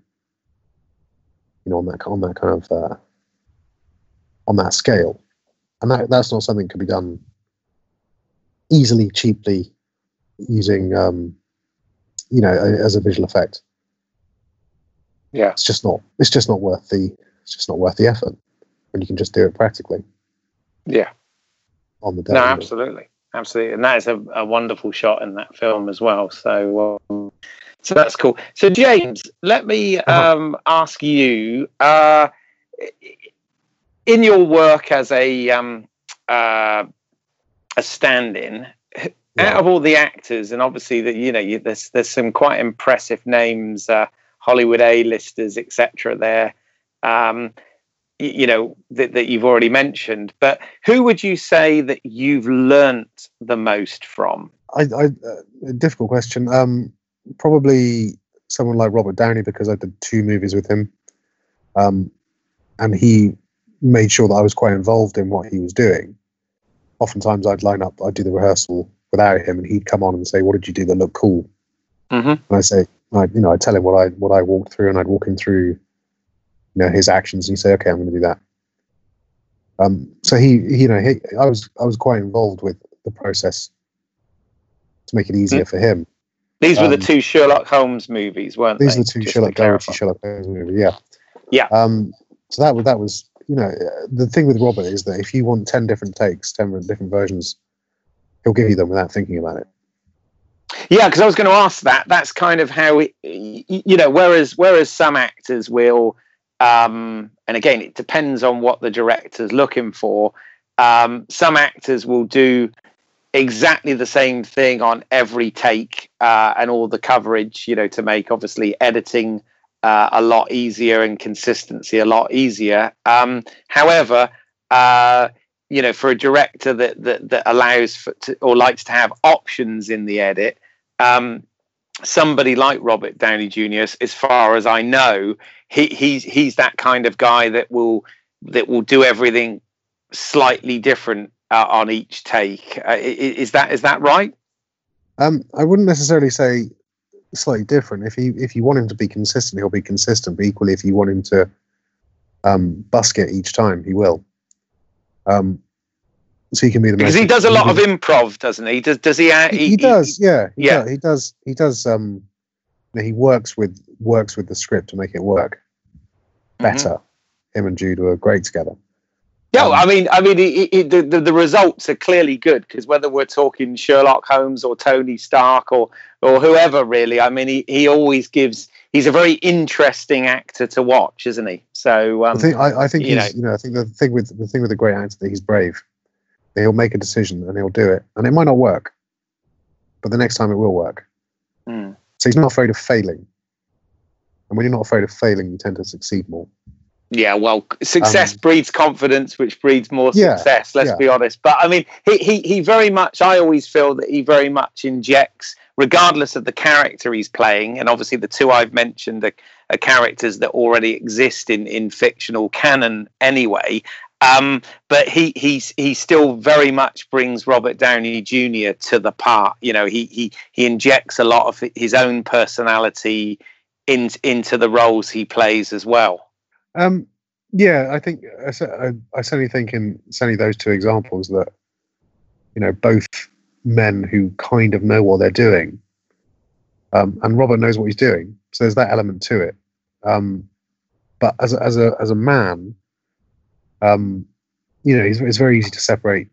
You know, on that on that kind of uh, on that scale, and that that's not something that could be done easily, cheaply, using um, you know a, as a visual effect. Yeah. It's just not. It's just not worth the. It's just not worth the effort when you can just do it practically Yeah. on the day. No, absolutely, absolutely, and that is a, a wonderful shot in that film as well. So, um, so that's cool. So, James, let me Uh-huh. um, ask you: uh, in your work as a um, uh, a stand-in, out of all the actors, and obviously that you know, you, there's there's some quite impressive names, uh, Hollywood A-listers, etc. There. Um, y- you know that, that you've already mentioned but who would you say that you've learnt the most from I, I, uh, a difficult question. Um, probably someone like Robert Downey because I did two movies with him, um, and he made sure that I was quite involved in what he was doing. Oftentimes, I'd line up, I'd do the rehearsal without him, and he'd come on and say, "What did you do that looked cool?" mm-hmm. And I say, I, you know, I tell him what I what I walked through, and I'd walk him through, you know, his actions, and he'd say, "Okay, I'm going to do that." Um, so he, he, you know, he, I was I was quite involved with the process to make it easier for him. These were the Um, two sherlock holmes movies weren't These they These are the two Sherlock. Doherty, Sherlock Holmes movies. Yeah. Yeah. Um, so that was that was you know the thing with Robert is that if you want ten different takes, ten different versions, he'll give you them without thinking about it. yeah because i was going to ask that that's kind of how it, y- y- you know whereas whereas some actors will um and again it depends on what the director's looking for um some actors will do exactly the same thing on every take uh, and all the coverage you know to make obviously editing uh, a lot easier and consistency a lot easier um however uh you know for a director that that, that allows for to, or likes to have options in the edit um somebody like Robert Downey Jr. as, far as I know he he's he's that kind of guy that will that will do everything slightly different uh, on each take uh, is that is that right Um, I wouldn't necessarily say slightly different. If you if you want him to be consistent, he'll be consistent. But equally, if you want him to um, busk it each time, he will. Um, so he can be the because he does a lot of improv doesn't he does does he uh, he, he does yeah he yeah. does, he does he does um he works with works with the script to make it work Mhm. better him and jude were great together Yeah, Um, I mean, I mean, it, it, the, the the results are clearly good because whether we're talking Sherlock Holmes or Tony Stark or or whoever, really, I mean, he, he always gives. He's a very interesting actor to watch, isn't he? So, um, i think i, I think you he's you know i think the thing with the thing with a great actor that he's brave. He'll make a decision and he'll do it and it might not work but the next time it will work. Mm, so he's not afraid of failing. And when you're not afraid of failing you tend to succeed more yeah, well, success Um, breeds confidence, which breeds more Yeah, success. Let's yeah. be honest. But I mean, he, he he very much. I always feel that he very much injects, regardless of the character he's playing, and obviously the two I've mentioned are, are characters that already exist in in fictional canon anyway. Um, but he he's he still very much brings Robert Downey Jr. to the part. You know, he he he injects a lot of his own personality in, into the roles he plays as well. Um, yeah, I think I, I, certainly think in certainly those two examples that you know both men who kind of know what they're doing, um, and Robert knows what he's doing, so there's that element to it. Um, but as a, as a as a man, um, you know, it's, it's very easy to separate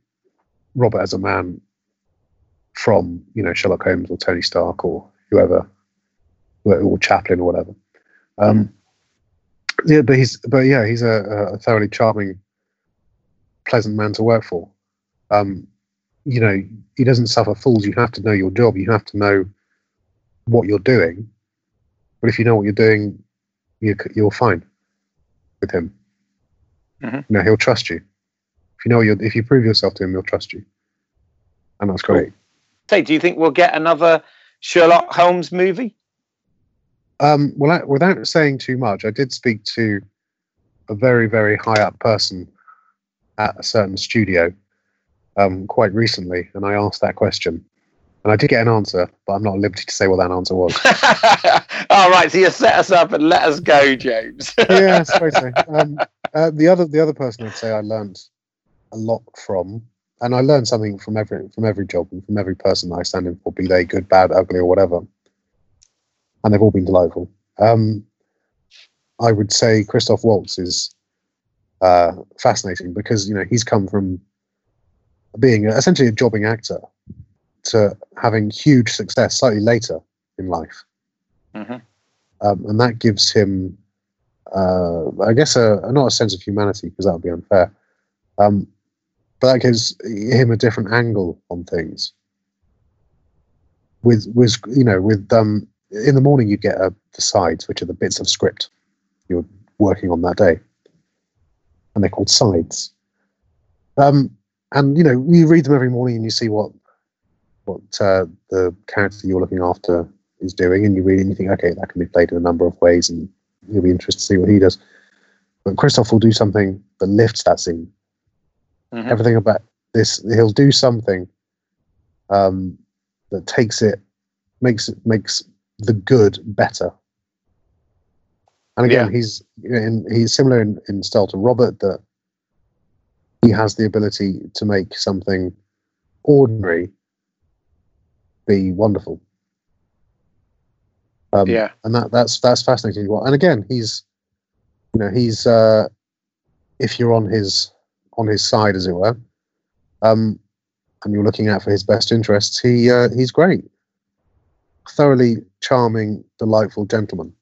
Robert as a man from you know Sherlock Holmes or Tony Stark or whoever, or Chaplin or whatever. Um, yeah, but he's but yeah, he's a, a thoroughly charming, pleasant man to work for. Um, you know, he doesn't suffer fools. You have to know your job. You have to know what you're doing. But if you know what you're doing, you, you're fine with him. Mhm. You know, he'll trust you If you know you if you prove yourself to him, he'll trust you, and that's great. Say, do you think we'll get another Sherlock Holmes movie? Um, well, I, without saying too much, I did speak to a very, very high up person at a certain studio um, quite recently, and I asked that question. And I did get an answer, but I'm not at liberty to say what that answer was. [laughs] All right, so you set us up and let us go, James. [laughs] yeah, I suppose so. Um, uh, the other, the other person I'd say I learned a lot from, and I learned something from every from every job and from every person that I stand in for, be they good, bad, ugly, or whatever. And they've all been delightful. Um, I would say Christoph Waltz is uh, fascinating because you know he's come from being essentially a jobbing actor to having huge success slightly later in life, mm-hmm. um, and that gives him, uh, I guess, a, not a sense of humanity because that would be unfair, um, but that gives him a different angle on things. With with you know with um in the morning you'd get uh, the sides, which are the bits of script you're working on that day, and they're called sides. Um, and you know you read them every morning and you see what what uh, the character you're looking after is doing, and you read and you think, okay, that can be played in a number of ways, and you'll be interested to see what he does. But Christoph will do something that lifts that scene. Mhm. Everything about this, he'll do something um, that takes it, makes it makes the good better. And again, Yeah. he's in, he's similar in, in style to Robert that he has the ability to make something ordinary be wonderful. Um, Yeah. and that that's that's fascinating. And again, he's you know he's uh, if you're on his on his side, as it were, um, and you're looking out for his best interests, he uh, he's great, thoroughly charming, delightful gentleman.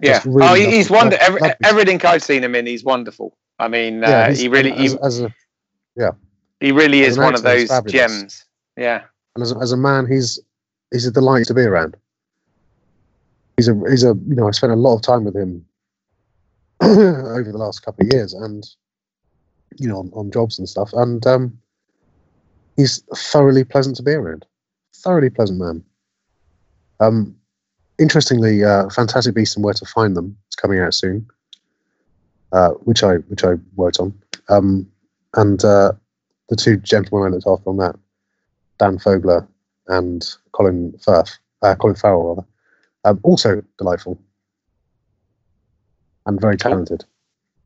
Yeah. Really oh, he's wonder. Every, everything I've seen him in, he's wonderful. I mean, uh, Yeah, he's- he really, as, he, as a he really is one of actor, those gems. Yeah. and as a, as a man, he's he's a delight to be around. He's a he's a you know I spent a lot of time with him [clears throat] over the last couple of years, and you know on, on jobs and stuff, and um, he's thoroughly pleasant to be around. Thoroughly pleasant man. Um, interestingly, uh, Fantastic Beasts and Where to Find Them is coming out soon, uh, which I which I worked on, um, and uh, the two gentlemen I looked after on that Dan Fogler and Colin Firth, uh, Colin Farrell rather, um, also delightful and very talented.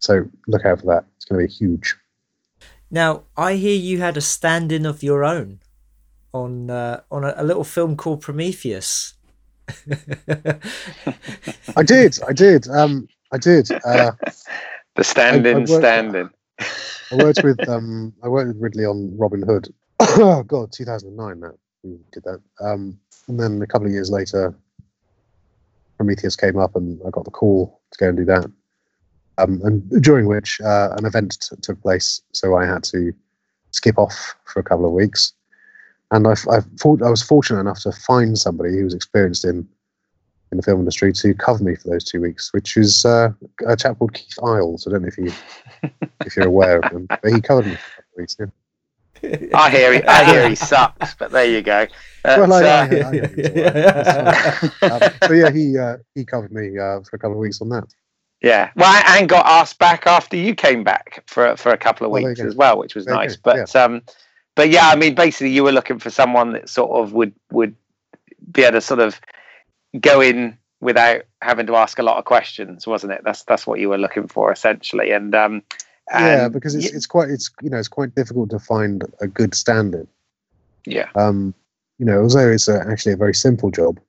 So look out for that. It's going to be huge. Now, I hear you had a stand-in of your own on uh, on a, a little film called Prometheus. I did, I did, um, I did. Uh, [laughs] The stand-in, I worked- stand-in. I worked with um, I worked with Ridley on Robin Hood. oh [coughs] God, 2009. That we did that. Um, and then a couple of years later, Prometheus came up, and I got the call to go and do that. Um, and during which uh, an event t- took place, so I had to skip off for a couple of weeks. And I, I thought I was fortunate enough to find somebody who was experienced in in the film industry to cover me for those two weeks, which is uh, a chap called Keith Isles. I don't know if you [laughs] if you're aware of him, but he covered me for a couple of weeks. Yeah. I hear he, I hear he sucks, but there you go. That's, Well, I- I- uh, I know he's all right. That's. [laughs] Um, so yeah, he uh, he covered me uh, for a couple of weeks on that. yeah. Well, and got asked back after you came back for for a couple of there you weeks go. as well, which was There nice. go, But um, but yeah, I mean, basically, you were looking for someone that sort of would would be able to sort of go in without having to ask a lot of questions, wasn't it? That's that's what you were looking for essentially. And um, yeah, because it's y- it's quite it's you know it's quite difficult to find a good standard. yeah, Um, you know, although it's a, actually a very simple job,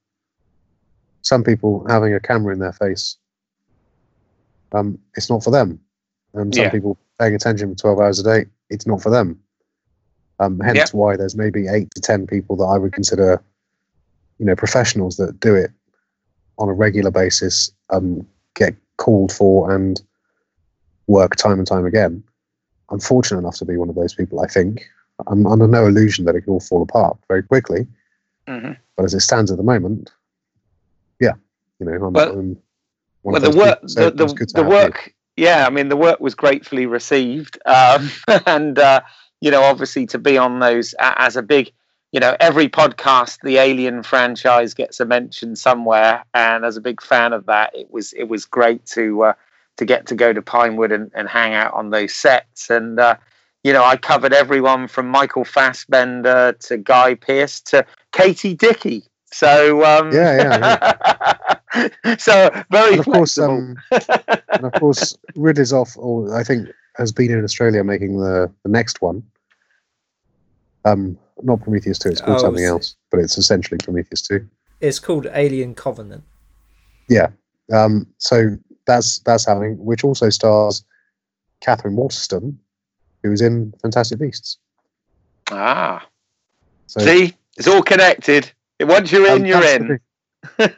some people having a camera in their face, um, it's not for them, and some Yeah. people paying attention for twelve hours a day, it's not for them. Um, hence why there's maybe eight to ten people that I would consider, you know, professionals that do it on a regular basis, um, get called for and work time and time again. I'm fortunate enough to be one of those people. I think I'm under no illusion that it can all fall apart very quickly. hmm But as it stands at the moment, yeah, you know, I'm, Well- I'm one well, of the work, so the, the, the you. yeah, I mean, the work was gratefully received, um, [laughs] and uh, you know, obviously to be on those as a big, you know, every podcast, the Alien franchise gets a mention somewhere, and as a big fan of that, it was it was great to uh, to get to go to Pinewood and, and hang out on those sets, and uh, you know, I covered everyone from Michael Fassbender to Guy Pearce to Katie Dickie. So um, yeah, yeah, yeah. [laughs] [laughs] so very and of course, um, [laughs] and of course, Ridley's off, or I think has been in Australia making the the next one. Um, not Prometheus two. It's called oh, something else, but it's essentially Prometheus two. It's called Alien Covenant. Yeah. Um. So that's that's happening, which also stars Katherine Waterston, who was in Fantastic Beasts. Ah. So, See, it's all connected. Once you're in, um, you're in.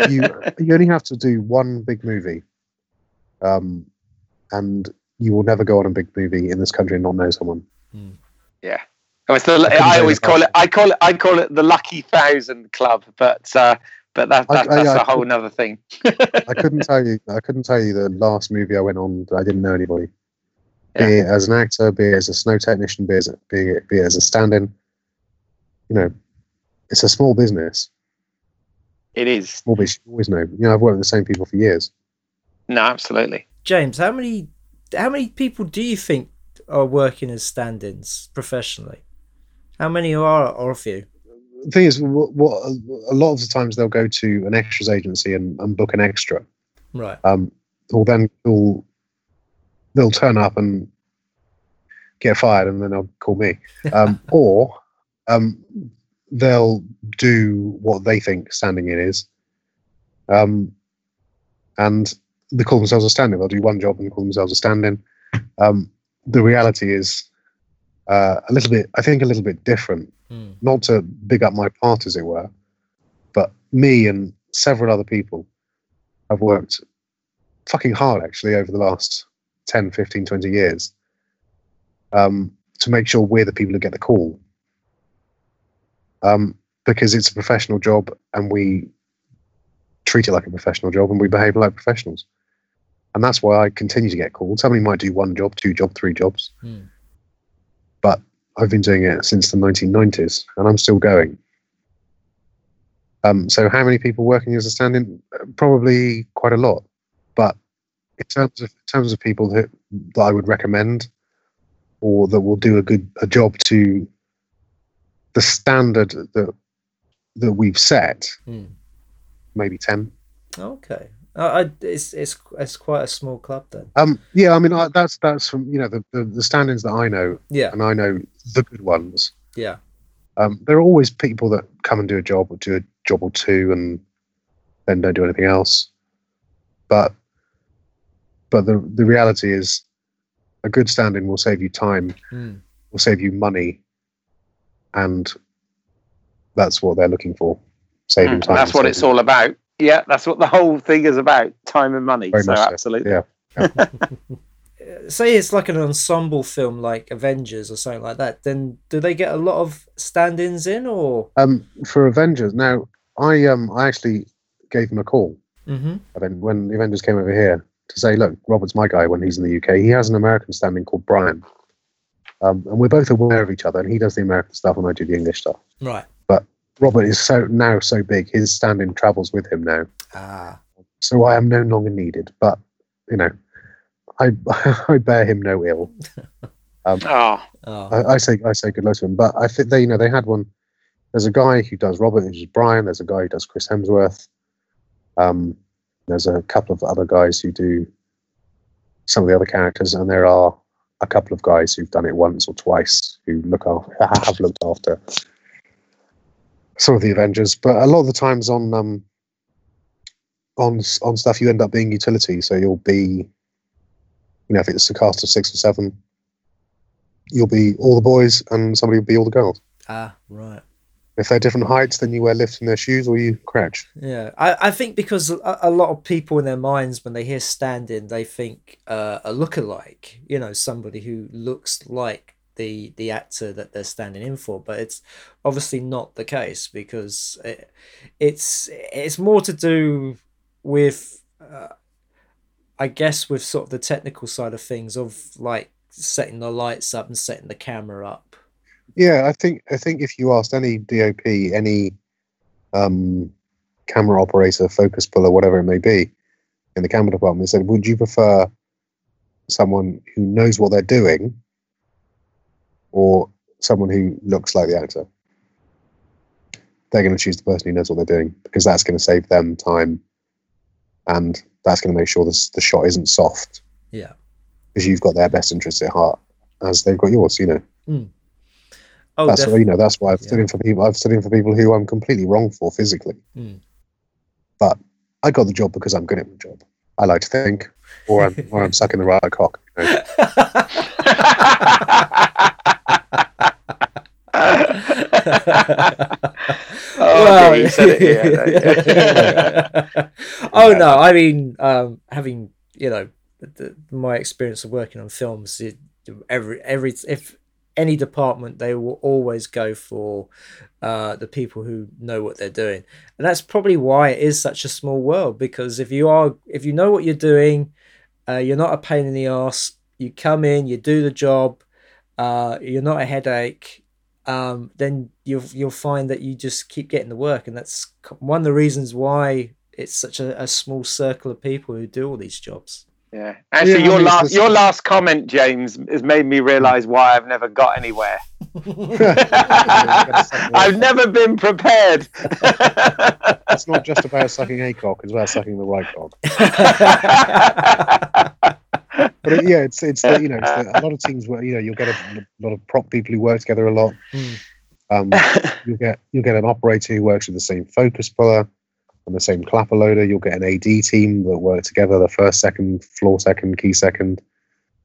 You [laughs] you only have to do one big movie, um, and you will never go on a big movie in this country and not know someone. Hmm. Yeah. Oh, the, I, I always call it. I call it. I call it the lucky thousand club, but uh, but that, that I, that's I, a whole other thing. I couldn't tell you. I couldn't tell you the last movie I went on. That I didn't know anybody. Yeah. Be it as an actor, be it as a snow technician, be it, be it, be it as a stand-in. You know, it's a small business. It is. Small business, you always know. You know, I've worked with the same people for years. No, absolutely. James, how many how many people do you think are working as stand-ins professionally? How many are or of you? The thing is, what, what, a lot of the times they'll go to an extras agency and, and book an extra. Right. Um, or then they'll they'll turn up and get fired, and then they'll call me. [laughs] Um, or um, they'll do what they think standing in is. Um, and they call themselves a standing. They'll do one job and call themselves a standing. Um, the reality is uh, a little bit, I think, a little bit different. Mm. Not to big up my part, as it were, but me and several other people have worked fucking hard actually over the last 10, 15, 20 years um, to make sure we're the people who get the call um, because it's a professional job and we treat it like a professional job and we behave like professionals. And that's why I continue to get called. Somebody might do one job, two job, three jobs, hmm. but I've been doing it since the 1990s and I'm still going. Um, so how many people working as a stand-in? Probably quite a lot. But in terms of in terms of people that, that I would recommend or that will do a good a job to the standard that that we've set, mm. maybe ten. Okay, uh, I, it's it's it's quite a small club then. Um, yeah, I mean I, that's that's from you know the, the the standings that I know. Yeah, and I know the good ones. Yeah. Um, there are always people that come and do a job or do a job or two and then don't do anything else. But but the the reality is, a good standing will save you time, mm. will save you money, and that's what they're looking for saving mm, time that's what it's all about yeah that's what the whole thing is about time and money Very so absolutely so. yeah, yeah. [laughs] say it's like an ensemble film like avengers or something like that then do they get a lot of stand-ins in or um for avengers now i um i actually gave him a call mm-hmm. when the avengers came over here to say look robert's my guy when he's in the uk he has an american standing called brian um, and we're both aware of each other. And he does the American stuff, and I do the English stuff. Right. But Robert is so now so big, his standing travels with him now. Ah. So I am no longer needed. But you know, I [laughs] I bear him no ill. [laughs] Um, oh. I, I, say I say good luck to him. But I think they you know they had one. There's a guy who does Robert, who's Brian. There's a guy who does Chris Hemsworth. Um, there's a couple of other guys who do some of the other characters, and there are a couple of guys who've done it once or twice who look after, [laughs] have looked after some of the Avengers, but a lot of the times on um, on on stuff you end up being utility. So you'll be, you know, if it's a cast of six or seven, you'll be all the boys and somebody will be all the girls. Ah, right if they're different heights, then you wear lifts in their shoes or you crouch. Yeah, I, I think because a, a lot of people in their minds, when they hear standing, they think uh, a lookalike, you know, somebody who looks like the the actor that they're standing in for. But it's obviously not the case because it, it's it's more to do with. Uh, I guess with sort of the technical side of things of like setting the lights up and setting the camera up. Yeah, I think I think if you asked any DOP, any um, camera operator, focus puller, whatever it may be, in the camera department, they said, "Would you prefer someone who knows what they're doing, or someone who looks like the actor?" They're going to choose the person who knows what they're doing because that's going to save them time, and that's going to make sure this, the shot isn't soft Yeah. because you've got their best interests at heart, as they've got yours. You know. Oh, that's def- you know that's why I've stood Yeah. in for people. I've stood in for people who I'm completely wrong for physically, Mm. but I got the job because I'm good at my job. I like to think, or I'm or I'm sucking the right cock. You know? [laughs] Oh, okay, you said it [laughs] oh no, I mean, um, having you know the, my experience of working on films, it, every every if any department they will always go for uh, the people who know what they're doing, and that's probably why it is such a small world. Because if you are if you know what you're doing, uh, you're not a pain in the ass. You come in, you do the job. Uh, you're not a headache um, then you'll you'll find that you just keep getting the work, and that's one of the reasons why it's such a, a small circle of people who do all these jobs. Yeah. Actually, Yeah, your last the- your last comment, James, has made me realise why I've never got anywhere. [laughs] [laughs] I've never been prepared. [laughs] It's not just about sucking a cock; it's about sucking the right cock. But it, yeah, it's it's the, you know it's the, a lot of teams where you know you'll get a, a lot of prop people who work together a lot. Mm. Um, you'll get you'll get an operator who works with the same focus puller and the same clapper loader. You'll get an AD team that work together: the first, second, floor second, key second,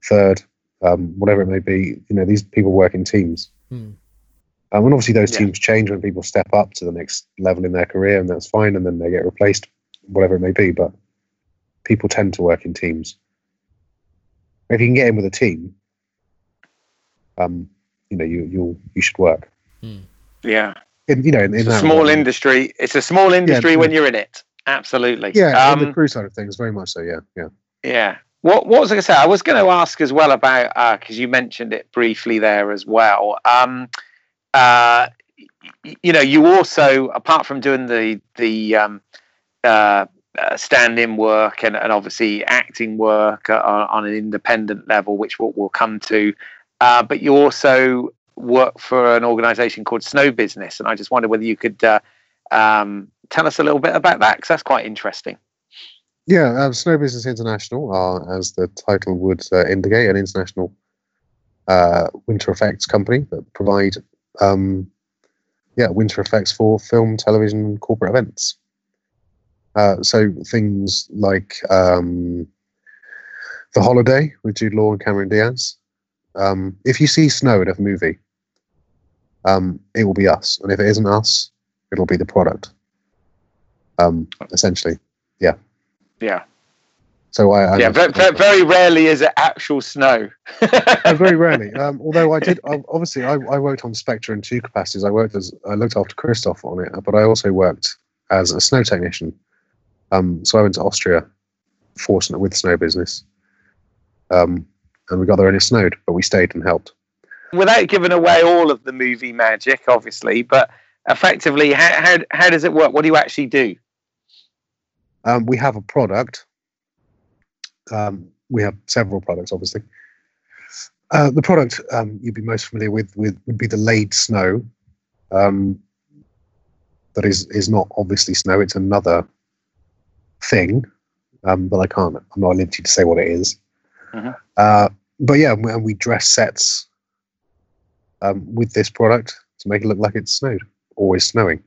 third, um, whatever it may be. You know, these people work in teams. Hmm. Um, and obviously, those Yeah. teams change when people step up to the next level in their career, and that's fine. And then they get replaced, whatever it may be. But people tend to work in teams. If you can get in with a team, um, you know, you you you should work. yeah. In, you know, in, in a small industry. It's a small industry yeah. when you're in it. Absolutely. Yeah, in the Um, crew side of things, very much so. Yeah, yeah. Yeah. What What was I going to say? I was going to ask as well about because you mentioned it briefly there as well. Um, uh, you know, you also apart from doing the the um, uh, uh, stand-in work and, and obviously acting work uh, on, on an independent level, which we'll, we'll come to, uh, but you also work for an organisation called Snow Business, and I just wondered whether you could uh, um, tell us a little bit about that because that's quite interesting. Yeah, um, Snow Business International are, as the title would uh, indicate, an international uh, winter effects company that provide, um, yeah, winter effects for film, television, corporate events. Uh, so things like um, The Holiday with Jude Law and Cameron Diaz. Um, if you see snow in a movie, um, it will be us, and if it isn't us, it'll be the product. Um, essentially, Yeah. Yeah. So I, I yeah, very, very rarely is it actual snow. Uh, very [laughs] rarely. Um, although I did, obviously, I, I worked on Spectre in two capacities. I worked as I looked after Christoph on it, but I also worked as a snow technician. Um, so I went to Austria for snow, with snow business, um, and we got there and it snowed, but we stayed and helped. Without giving away all of the movie magic, obviously, but effectively, how, how, how does it work? What do you actually do? Um, we have a product. Um, we have several products, obviously. Uh, the product um, you'd be most familiar with, with would be the laid snow. Um, that is is not obviously snow; it's another thing. Um, but I can't. I'm not at liberty to say what it is. Mhm. Uh, but yeah, and we dress sets um, with this product to make it look like it's snowed, always snowing.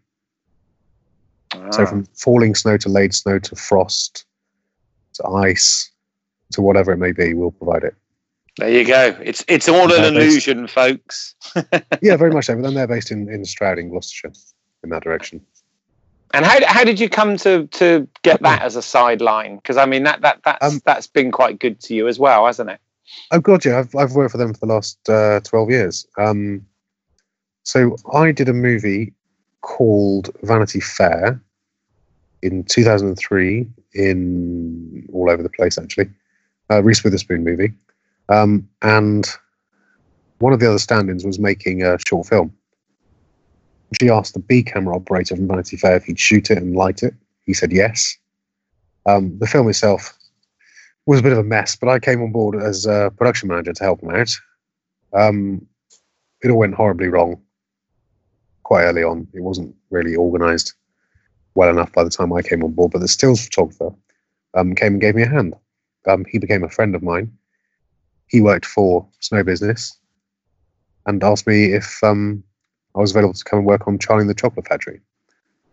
So Ah. from falling snow to laid snow to frost to ice to whatever it may be, we'll provide it. there you go. It's it's all an illusion, folks. [laughs] Yeah, very much so. But then they're based in, in Stroud in Gloucestershire in that direction. And how, how did you come to to get that as a sideline? Because I mean that that that's Um, that's been quite good to you as well, hasn't it? Oh god, yeah, I've I've worked for them for the last uh, twelve years. Um, so I did a movie called Vanity Fair, in 2003 in all over the place actually, uh, Reese Witherspoon movie, um, and one of the other stand-ins was making a short film. She asked the B camera operator from Vanity Fair if he'd shoot it and light it. He said yes. Um, the film itself was a bit of a mess, but I came on board as a production manager to help him out. Um, it all went horribly wrong quite early on. It wasn't really organised well enough by the time I came on board, but the stills photographer um, came and gave me a hand. Um, he became a friend of mine. He worked for Snow Business and asked me if um, I was available to come and work on Charlie and the Chocolate Factory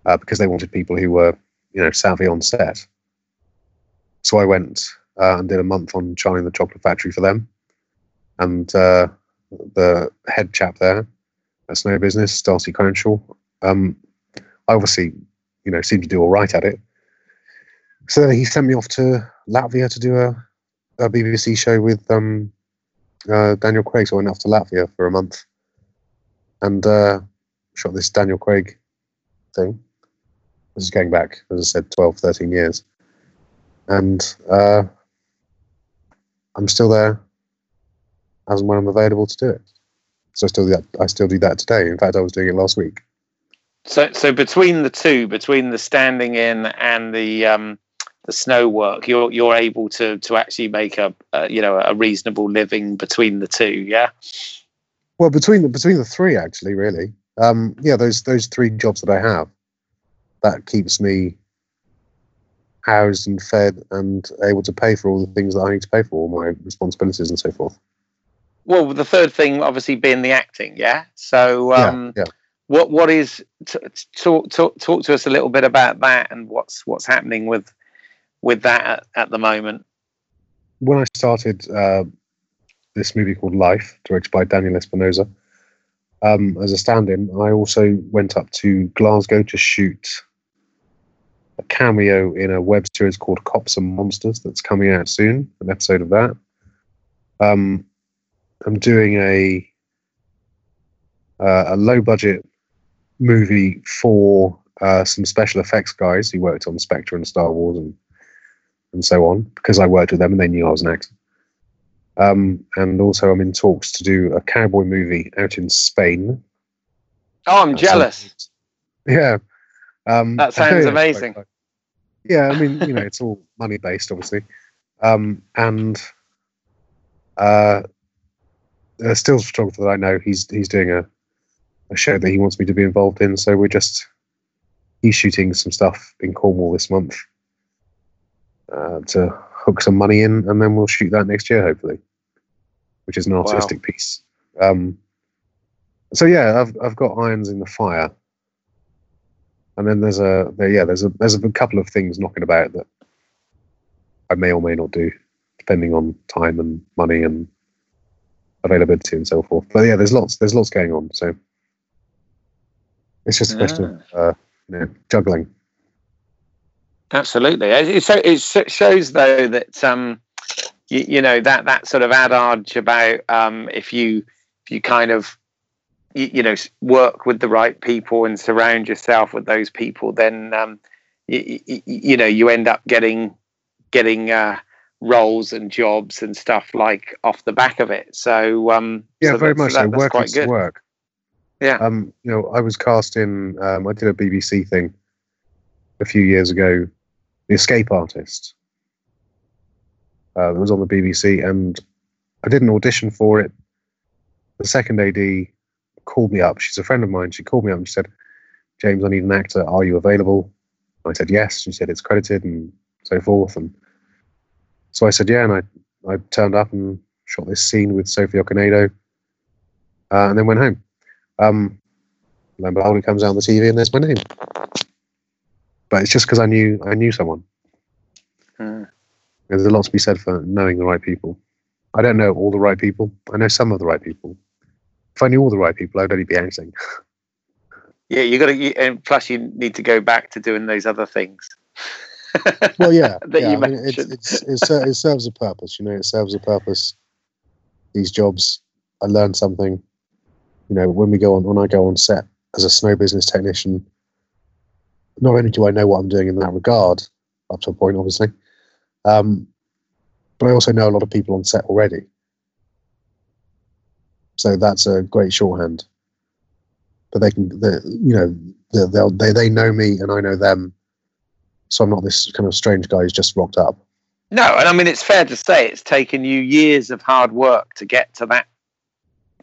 uh, because they wanted people who were, you know, savvy on set. So I went uh, and did a month on Charlie and the Chocolate Factory for them. And uh, the head chap there at Snow Business, Darcy Crownshaw, um, I obviously, you know, seemed to do all right at it. So he sent me off to Latvia to do a, a BBC show with um, uh, Daniel Craig. So I went off to Latvia for a month and uh, shot this Daniel Craig thing. This is going back, as I said, 12, 13 years. And uh, I'm still there as and when I'm available to do it. So I still do that. I still do that today. In fact, I was doing it last week. So, so between the two, between the standing in and the um, the snow work, you're you're able to to actually make a, a you know a reasonable living between the two. Yeah. Well, between the between the three, actually, really, um, yeah, those those three jobs that I have, that keeps me housed and fed and able to pay for all the things that I need to pay for, all my responsibilities and so forth. Well, the third thing, obviously, being the acting. Yeah. So, um, yeah, yeah. what what is t- talk talk talk to us a little bit about that and what's what's happening with with that at, at the moment. When I started uh, this movie called Life, directed by Daniel Espinosa, um, as a stand-in, I also went up to Glasgow to shoot a cameo in a web series called Cops and Monsters that's coming out soon, an episode of that. Um, I'm doing a uh, a low budget movie for uh, some special effects guys who worked on Spectre and Star Wars and and so on because I worked with them and they knew I was an actor. Um, and also, I'm in talks to do a cowboy movie out in Spain. Oh, I'm jealous. Yeah, um, that [laughs] sounds amazing. Yeah, I mean, you know, it's all [laughs] money based, obviously, um, and uh, a stills photographer that I know, he's he's doing a, a show that he wants me to be involved in. So we're just he's shooting some stuff in Cornwall this month uh, to hook some money in, and then we'll shoot that next year, hopefully, which is an artistic wow. piece. Um, so yeah, I've I've got irons in the fire, and then there's a there, yeah there's a there's a couple of things knocking about that I may or may not do, depending on time and money and availability and so forth. But yeah, there's lots there's lots going on. So it's just a question of ah. uh, you know, juggling. Absolutely, it, it shows though that um, you, you, know that that sort of adage about um, if you if you kind of you, you, know work with the right people and surround yourself with those people, then um, you, you, know you end up getting getting uh, roles and jobs and stuff like off the back of it. So um, yeah, so very much that, so. Work quite good. work. Yeah. Um, you know, I was cast in. Um, I did a BBC thing a few years ago, The Escape Artist. Uh, it was on the BBC, and I did an audition for it. The second AD called me up. She's a friend of mine. She called me up and she said, "James, I need an actor. Are you available?" I said yes. She said it's credited and so forth, and so I said, yeah, and I, I turned up and shot this scene with Sophie Okonedo, uh, and then went home. Um, lo and behold, it comes out on the TV, and there's my name. But it's just because I knew I knew someone. Hmm. There's a lot to be said for knowing the right people. I don't know all the right people. I know some of the right people. If I knew all the right people, I'd only be anything. [laughs] yeah, you got to, and plus you need to go back to doing those other things. [laughs] well, yeah, yeah. I mean, it's, it's, it's, it serves a purpose. You know, it serves a purpose. These jobs, I learn something. You know, when we go on, when I go on set as a snow business technician, not only do I know what I'm doing in that regard, up to a point, obviously, um, but I also know a lot of people on set already. So that's a great shorthand. But they can, you know, they, they'll, they they know me and I know them. So I'm not this kind of strange guy who's just rocked up. No, and I mean it's fair to say it's taken you years of hard work to get to that,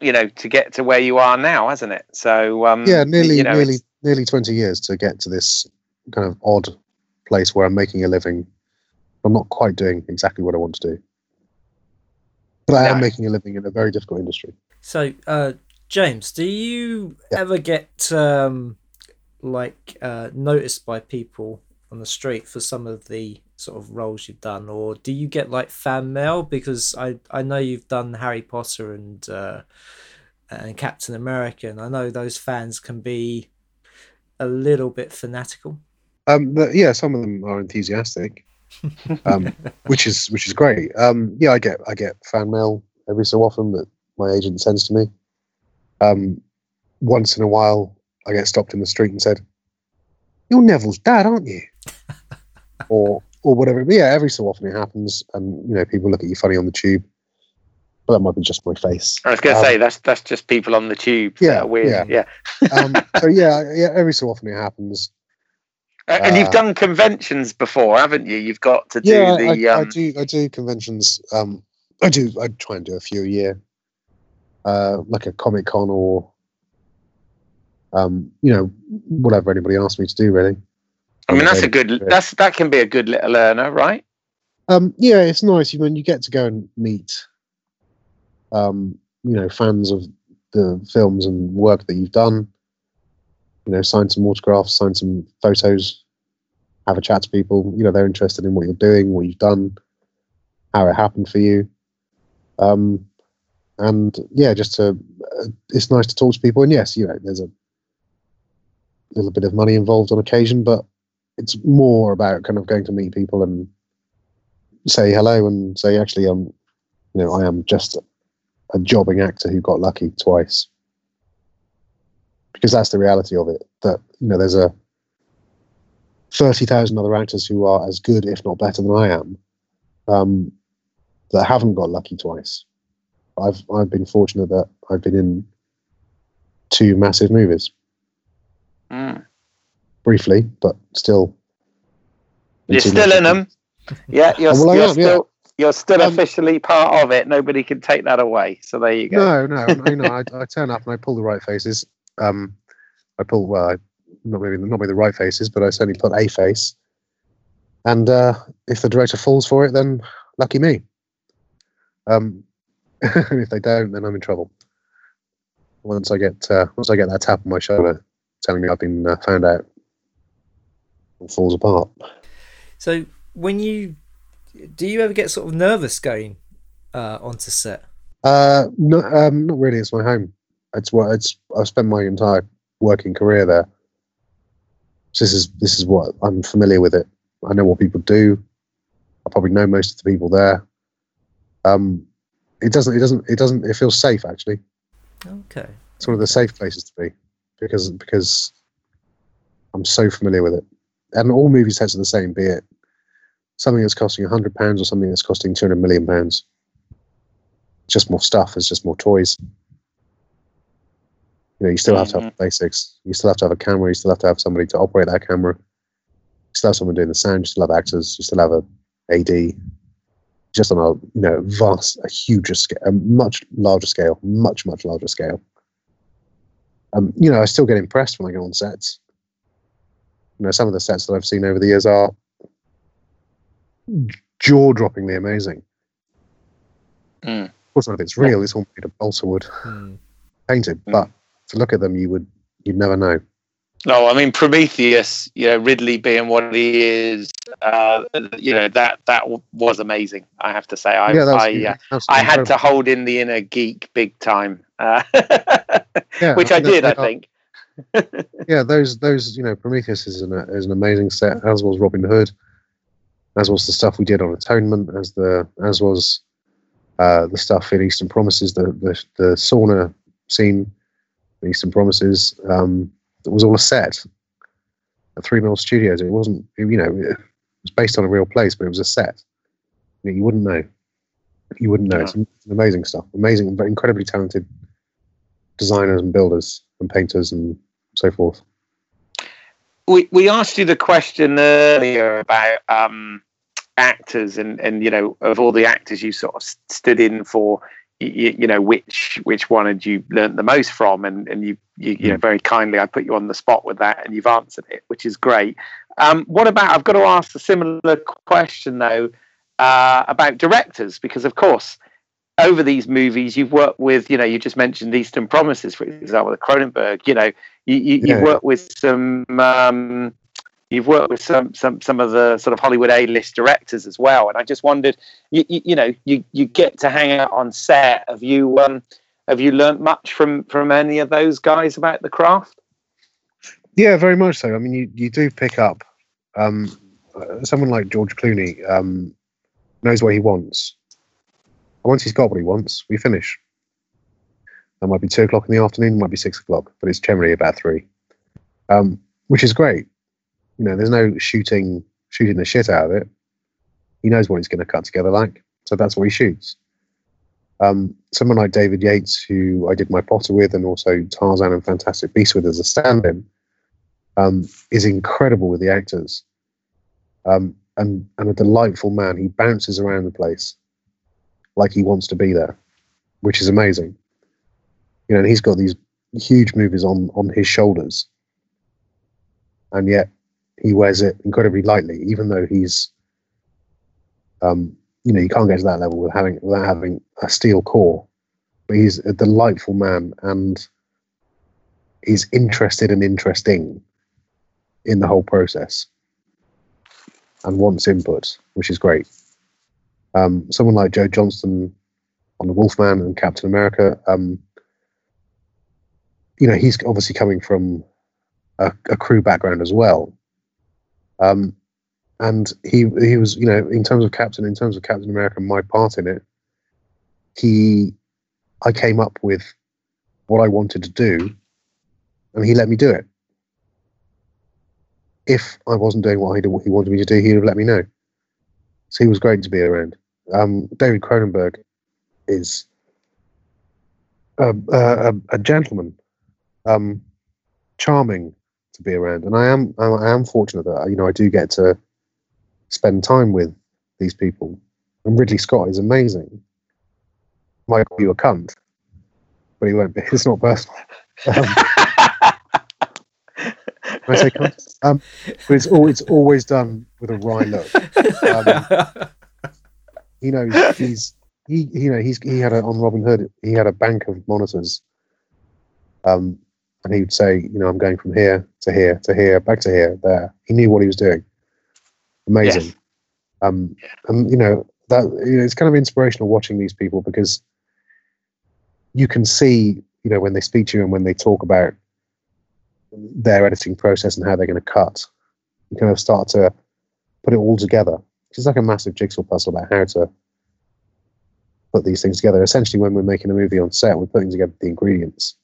you know, to get to where you are now, hasn't it? So um, Yeah, nearly you know, nearly it's- nearly 20 years to get to this kind of odd place where I'm making a living. I'm not quite doing exactly what I want to do. But I am making a living in a very difficult industry. So, uh, James, do you Yeah. ever get um, like uh, noticed by people on the street for some of the sort of roles you've done, or do you get like fan mail? Because I I know you've done Harry Potter and uh, and Captain America, and I know those fans can be a little bit fanatical. Um, but yeah, some of them are enthusiastic, um, [laughs] which is which is great. Um, yeah, I get I get fan mail every so often that my agent sends to me. Um, once in a while, I get stopped in the street and said, "You're Neville's dad, aren't you?" [laughs] or or whatever. But yeah, every so often it happens, and you know people look at you funny on the tube. But that might be just my face. I was going to Um, say that's that's just people on the tube. that Yeah, are weird. yeah. yeah. [laughs] um, [laughs] so yeah, yeah, every so often it happens. Uh, and you've Uh, done conventions before, haven't you? You've got to do yeah, the. I, um, I do. I do conventions. Um, I do. I try and do a few a year, uh, like a comic con or, um, you know, whatever anybody asks me to do. Really. I mean, that's a good. That's that can be a good little earner, right? Um, yeah, it's nice you when you get to go and meet, um, you know, fans of the films and work that you've done. You know, sign some autographs, sign some photos, have a chat to people. You know, they're interested in what you're doing, what you've done, how it happened for you. Um, and yeah, just to, uh, it's nice to talk to people. And yes, you know, there's a little bit of money involved on occasion, but it's more about kind of going to meet people and say hello and say actually um you know i am just a jobbing actor who got lucky twice because that's the reality of it that you know there's a 30,000 other actors who are as good if not better than i am um that haven't got lucky twice i've i've been fortunate that i've been in two massive movies Mm. briefly but still You're still in them. Yeah, you're, [laughs] Oh, well, you're am, yeah. still you're still Um, officially part of it. Nobody can take that away. So there you go. No, no, no, no. [laughs] I, I turn up and I pull the right faces. Um, I pull well, I, not maybe not maybe the right faces, but I certainly put a face. And uh, if the director falls for it, then lucky me. Um, and [laughs] if they don't, then I'm in trouble. Once I get uh, once I get that tap on my shoulder telling me I've been uh, found out, it falls apart. So, when you do you ever get sort of nervous going uh, onto set? Uh, no, um, not really. It's my home. It's what it's. I've spent my entire working career there. So this is this is what I'm familiar with it. I know what people do. I probably know most of the people there. Um, it doesn't. It doesn't. It doesn't. It feels safe actually. Okay. It's one of the safe places to be because because I'm so familiar with it. And all movie sets are the same. Be it something that's costing hundred pounds or something that's costing two hundred million pounds. Just more stuff. It's just more toys. You know, you still have to have mm-hmm. basics. You still have to have a camera. You still have to have somebody to operate that camera. You still have someone doing the sound. You still have actors. You still have a AD. Just on a you know vast, a huger scale, a much larger scale, much much larger scale. Um, you know, I still get impressed when I go on sets. You know, some of the sets that I've seen over the years are jaw-droppingly amazing. Mm. Of course, none of it's real. It's all made of balsa wood Hmm. painted, but to look at them, you would you'd never know. No, I mean Prometheus. You know, Ridley being what he is. Uh, you know that that was amazing. I have to say, I yeah, I, uh, I had to hold in the inner geek big time, uh, [laughs] Yeah, which I mean, did. I are- think. [laughs] yeah, those those you know Prometheus is an is an amazing set, as was Robin Hood, as was the stuff we did on Atonement, as the as was uh, the stuff in Eastern Promises, the the, the sauna scene, in Eastern Promises. Um, it was all a set. at Three Mill Studios. It wasn't, you know, was based on a real place, but it was a set. You, know, you wouldn't know. You wouldn't know. Yeah. It's amazing stuff. Amazing, but incredibly talented designers and builders and painters and so forth. we we asked you the question earlier about um, actors and and you know of all the actors you sort of stood in for you, you know which which one had you learnt the most from and and you, you you know very kindly I put you on the spot with that and you've answered it which is great um, what about I've got to ask a similar question though uh, about directors because of course over these movies you've worked with you know you just mentioned Eastern Promises for example the Cronenberg you know you, you, Yeah. you've worked with some um, you've worked with some some some of the sort of Hollywood A-list directors as well and I just wondered you, you, you know you you get to hang out on set have you um have you learnt much from from any of those guys about the craft Yeah, very much so. I mean, you, you do pick up um, uh, someone like George Clooney um, knows what he wants. Once he's got what he wants, we finish. That might be two o'clock in the afternoon, might be six o'clock, but it's generally about three, um, which is great. You know, there's no shooting shooting the shit out of it. He knows what he's going to cut together like, so that's what he shoots. Um, someone like David Yates, who I did my Potter with, and also Tarzan and Fantastic Beasts with as a stand-in, um, is incredible with the actors, um, and and a delightful man. He bounces around the place like he wants to be there, which is amazing. You know, and he's got these huge movies on on his shoulders, and yet he wears it incredibly lightly, even though he's, um, you know, you can't get to that level with having without having a steel core. But he's a delightful man, and he's interested and interesting in the whole process and wants input, which is great. Um, someone like Joe Johnston on the Wolfman and Captain America, um, you know, he's obviously coming from a, a crew background as well. Um, and he he was, you know, in terms of Captain, in terms of Captain America, my part in it, he, I came up with what I wanted to do, and he let me do it if I wasn't doing what he, he wanted me to do, he'd have let me know. So he was great to be around. Um, David Cronenberg is a, a, a- gentleman, um, charming to be around, and I am I, am fortunate that you know I do get to spend time with these people. And Ridley Scott is amazing. Might call you a cunt, but he won't be. [laughs] It's not personal. Um, I say um, but it's always it's always done with a wry look. Um, he knows he's he you know he's he had a on Robin Hood he had a bank of monitors. Um, and he would say, you know, I'm going from here to here to here, back to here, there. He knew what he was doing. Amazing. Yes. Um, and you know that you know, it's kind of inspirational watching these people because you can see, you know, when they speak to you and when they talk about their editing process and how they're going to cut, you kind of start to put it all together. It's like a massive jigsaw puzzle about how to put these things together. Essentially, when we're making a movie on set, we're putting together the ingredients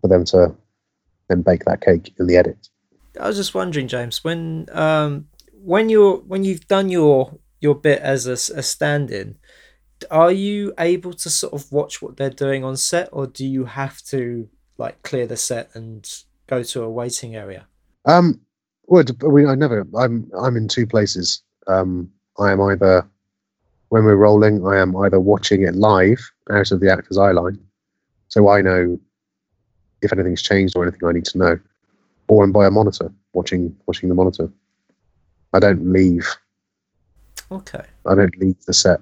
for them to then bake that cake in the edit. I was just wondering, James, when um when you're when you've done your your bit as a stand-in, are you able to sort of watch what they're doing on set, or do you have to like clear the set and go to a waiting area? Um, well, we, I never. I'm I'm in two places. Um, I am either when we're rolling, I am either watching it live out of the actor's eye line, so I know if anything's changed or anything I need to know, or I'm by a monitor watching watching the monitor. I don't leave. Okay. I don't leave the set.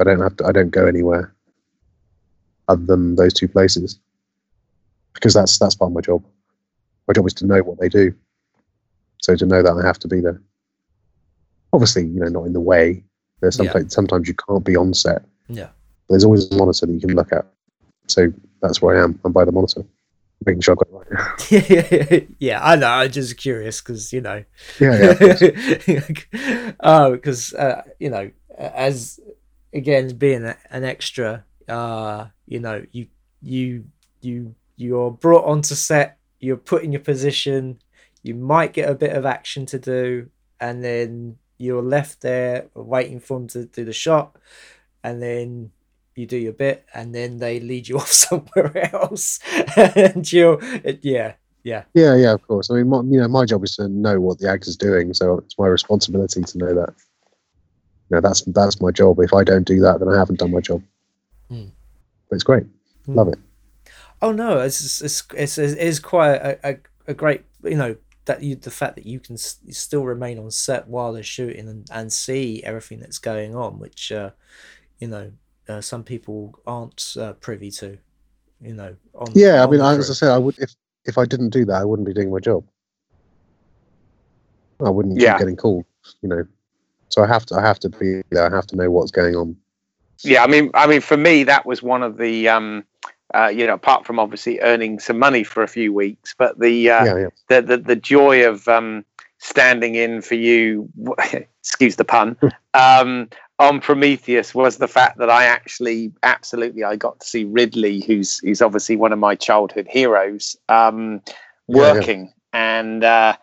I don't have to. I don't go anywhere other than those two places because that's that's part of my job. My job is to know what they do. So to know that I have to be there. Obviously, you know, not in the way. There's Yeah. sometimes sometimes you can't be on set. Yeah. There's always a monitor that you can look at. So that's where I am. I'm by the monitor, making sure I've got it right. [laughs] yeah, I know. I'm just curious because you know. yeah, yeah. oh, [laughs] because uh, you know, as again being a, an extra, uh, you know, you you you you're brought onto set. You're put in your position. you might get a bit of action to do, and then you're left there waiting for them to do the shot, and then you do your bit, and then they lead you [laughs] off somewhere else, and you're yeah. Yeah. Yeah, yeah, of course. I mean, my, you know, my job is to know what the actor's doing, so it's my responsibility to know that. You know, that's that's my job. If I don't do that, then I haven't done my job. Mm. But it's great. Mm. Love it. Oh no, it's it's it's, it's, it's quite a, a, a great you know that you the fact that you can s- still remain on set while they're shooting and, and see everything that's going on, which uh, you know uh, some people aren't uh, privy to. You know. On, Yeah, I on mean, I, crew. as I said, I would if if I didn't do that, I wouldn't be doing my job. I wouldn't Yeah. keep getting called. You know, so I have to. I have to be there. I have to know what's going on. yeah i mean i mean for me that was one of the um uh, you know apart from obviously earning some money for a few weeks but the uh, yeah, yeah. the, the the joy of um standing in for you [laughs] excuse the pun [laughs] um on prometheus was the fact that i actually absolutely i got to see ridley who's who's obviously one of my childhood heroes um Yeah, yeah. working and uh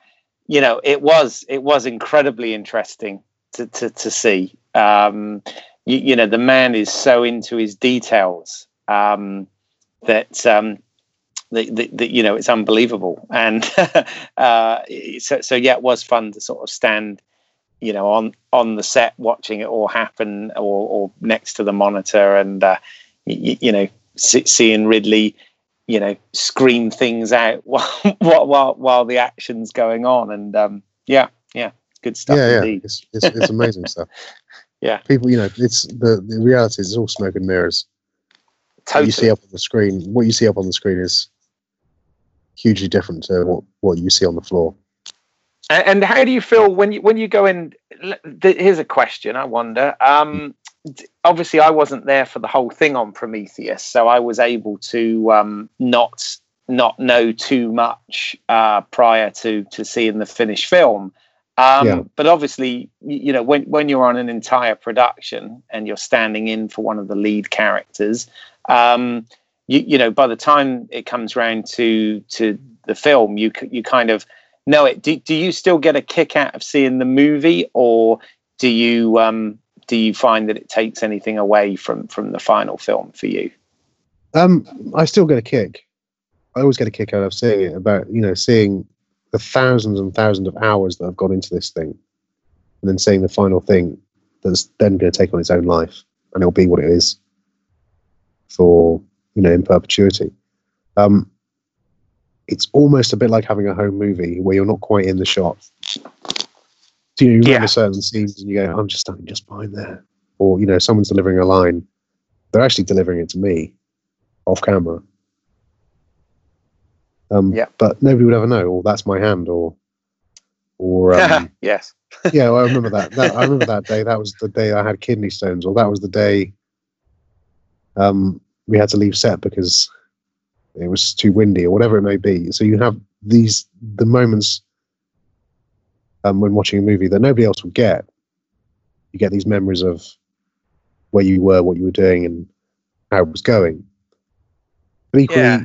you know it was it was incredibly interesting to to, to see um you, you know the man is so into his details um that um that, that, that you know it's unbelievable and [laughs] uh so so yeah it was fun to sort of stand you know on on the set watching it all happen or or next to the monitor and uh you, you know see, seeing ridley you know scream things out [laughs] while while while, while the action's going on and um yeah yeah good stuff yeah, yeah. indeed It's it's, it's amazing stuff. [laughs] Yeah. people. You know, it's the the reality is it's all smoke and mirrors. What totally you see up on the screen, what you see up on the screen is hugely different to what what you see on the floor. And, and how do you feel when you when you go in? Here's a question. I wonder. Um, obviously, I wasn't there for the whole thing on Prometheus, so I was able to um, not not know too much uh, prior to to seeing the finished film. Um, Yeah. But obviously, you know, when when you're on an entire production and you're standing in for one of the lead characters, um, you you know, by the time it comes round to to the film, you you kind of know it. Do, do you still get a kick out of seeing the movie, or do you um, do you find that it takes anything away from from the final film for you? Um, I still get a kick. I always get a kick out of seeing it. About you know seeing the thousands and thousands of hours that have gone into this thing, and then seeing the final thing that's then going to take on its own life, and it'll be what it is for you know in perpetuity. Um, it's almost a bit like having a home movie where you're not quite in the shot. So, you, know, you remember Yeah. certain scenes and you go, "I'm just standing just behind there," or you know, someone's delivering a line. They're actually delivering it to me off camera. Um, Yeah. But nobody would ever know. Or that's my hand. Or, or [laughs] um, yes. yeah, well, I remember that. that. I remember that day. That was the day I had kidney stones, or that was the day um, we had to leave set because it was too windy, or whatever it may be. So you have these the moments um, when watching a movie that nobody else will get. You get these memories of where you were, what you were doing, and how it was going. But equally, Yeah.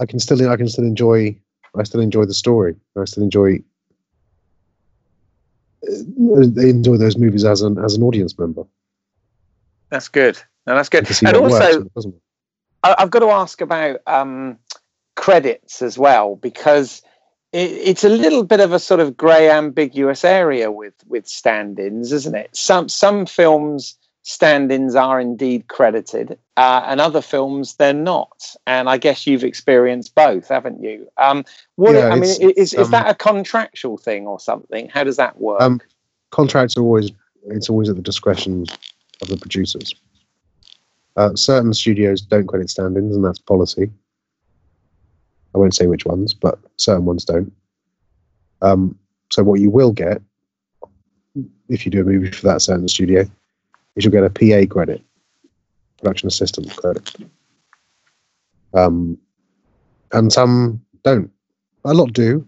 I can still I can still enjoy I still enjoy the story. I still enjoy uh, enjoy those movies as an as an audience member. That's good. No, that's good. And works also. I- I've got to ask about um, credits as well because it, it's a little bit of a sort of grey, ambiguous area with with stand-ins, isn't it? Some some films stand-ins are indeed credited, uh, and other films they're not. And I guess you've experienced both, haven't you? Um, what Yeah, I mean, is is um, that a contractual thing or something? How does that work? Um, contracts are always it's always at the discretion of the producers. Uh, certain studios don't credit stand-ins, and that's policy. I won't say which ones, but certain ones don't. Um, so what you will get, if you do a movie for that certain studio, is you'll get a PA credit, production assistant credit. Um, and some don't. A lot do.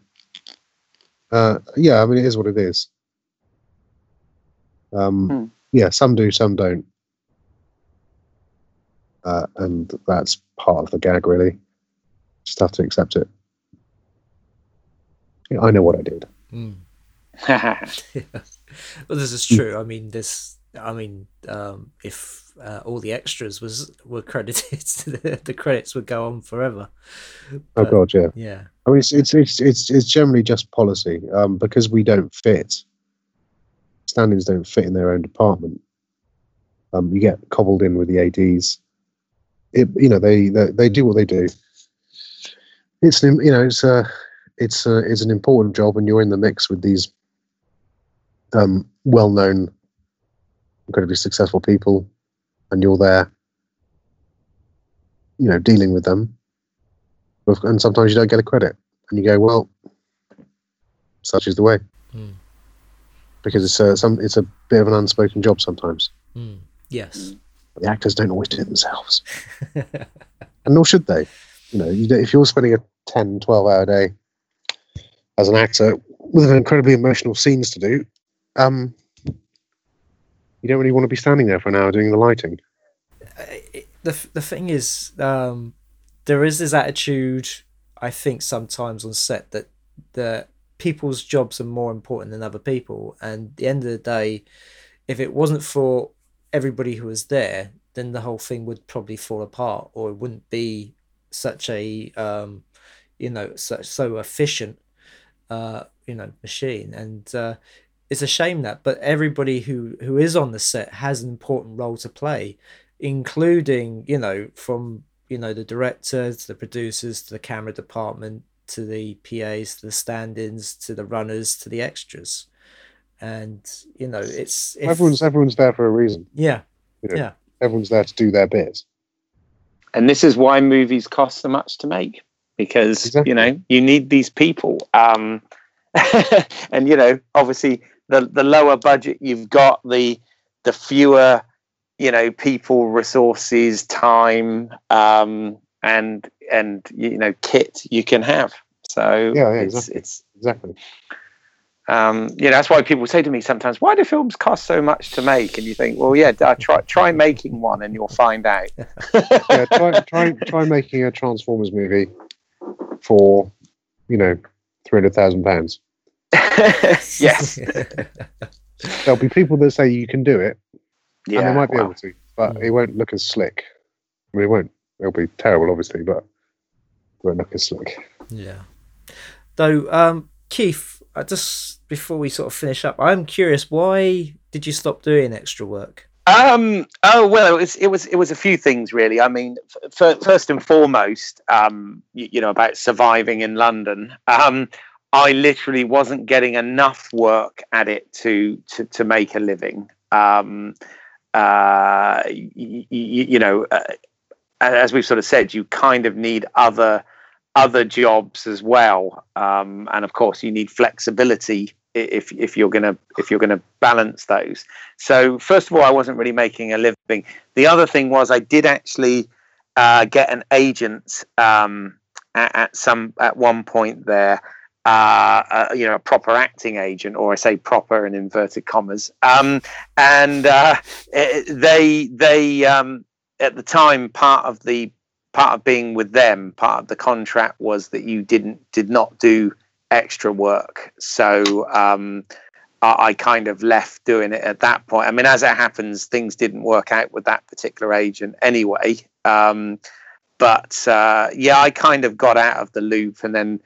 Uh, yeah, I mean it is what it is. Um, Hmm. Yeah, some do, some don't, uh, and that's part of the gag, really. Just have to accept it. Yeah, I know what I did. Mm. [laughs] [laughs] well, this is true. I mean, this. I mean, um, if uh, all the extras was were credited, [laughs] the, the credits would go on forever. oh God, yeah. Yeah. I mean, it's it's it's it's, it's generally just policy um, because we don't fit. Standings don't fit in their own department. Um, you get cobbled in with the ADs. It, you know, they, they they do what they do. It's an, you know, it's a it's a, it's an important job, and you're in the mix with these um, well-known, incredibly successful people, and you're there, you know, dealing with them. And sometimes you don't get a credit, and you go, well, such is the way, Mm. because it's a some it's a bit of an unspoken job sometimes. Mm. Yes. The actors don't always do it themselves, and nor should they. You know, you, if you're spending a 10, 12 hour day as an actor with incredibly emotional scenes to do, um, you don't really want to be standing there for an hour doing the lighting. the the thing is, um, there is this attitude. I think sometimes on set that that people's jobs are more important than other people, and the end of the day, if it wasn't for everybody who was there, then the whole thing would probably fall apart, or it wouldn't be such a um, you know so, so efficient uh, you know machine. And uh, it's a shame that but everybody who who is on the set has an important role to play including you know from you know the director to the producers to the camera department to the PAs to the stand-ins to the runners to the extras and you know it's if- everyone's everyone's there for a reason. yeah You know, Yeah. Everyone's there to do their bit. and this is why movies cost so much to make because Exactly. you know you need these people um [laughs] and you know obviously the the lower budget you've got the the fewer you know people resources time um and and you know kit you can have so Yeah, yeah, it's exactly. it's Exactly. Um, you know, that's why people say to me sometimes, "Why do films cost so much to make?" And you think, "Well, yeah, uh, try try making one, and you'll find out." [laughs] Yeah, try try try making a Transformers movie for, you know, three hundred thousand pounds. [laughs] yes, [laughs] There'll be people that say you can do it, yeah, and they might be wow. able to, but Mm. it won't look as slick. I mean, it won't. It'll be terrible, obviously, but it won't look as slick. Yeah. Though, um, Keith, uh, just before we sort of finish up, I'm curious, why did you stop doing extra work? Um. Oh well, it was it was it was a few things really. I mean, f- first and foremost, um, you, you know, about surviving in London. Um, I literally wasn't getting enough work at it to to to make a living. Um, uh, y- y- you know, uh, as we've sort of said, you kind of need other other jobs as well, um, and of course, you need flexibility if if you're gonna if you're gonna balance those. So first of all, I wasn't really making a living. The other thing was I did actually uh, get an agent um, at, at some at one point there. Uh, uh, you know, a proper acting agent, or I say proper in inverted commas. Um, and uh, they they um, at the time part of the part of being with them, part of the contract was that you didn't did not do extra work. So um, I, I kind of left doing it at that point. I mean, as it happens, things didn't work out with that particular agent anyway. Um, but uh, yeah, I kind of got out of the loop, and then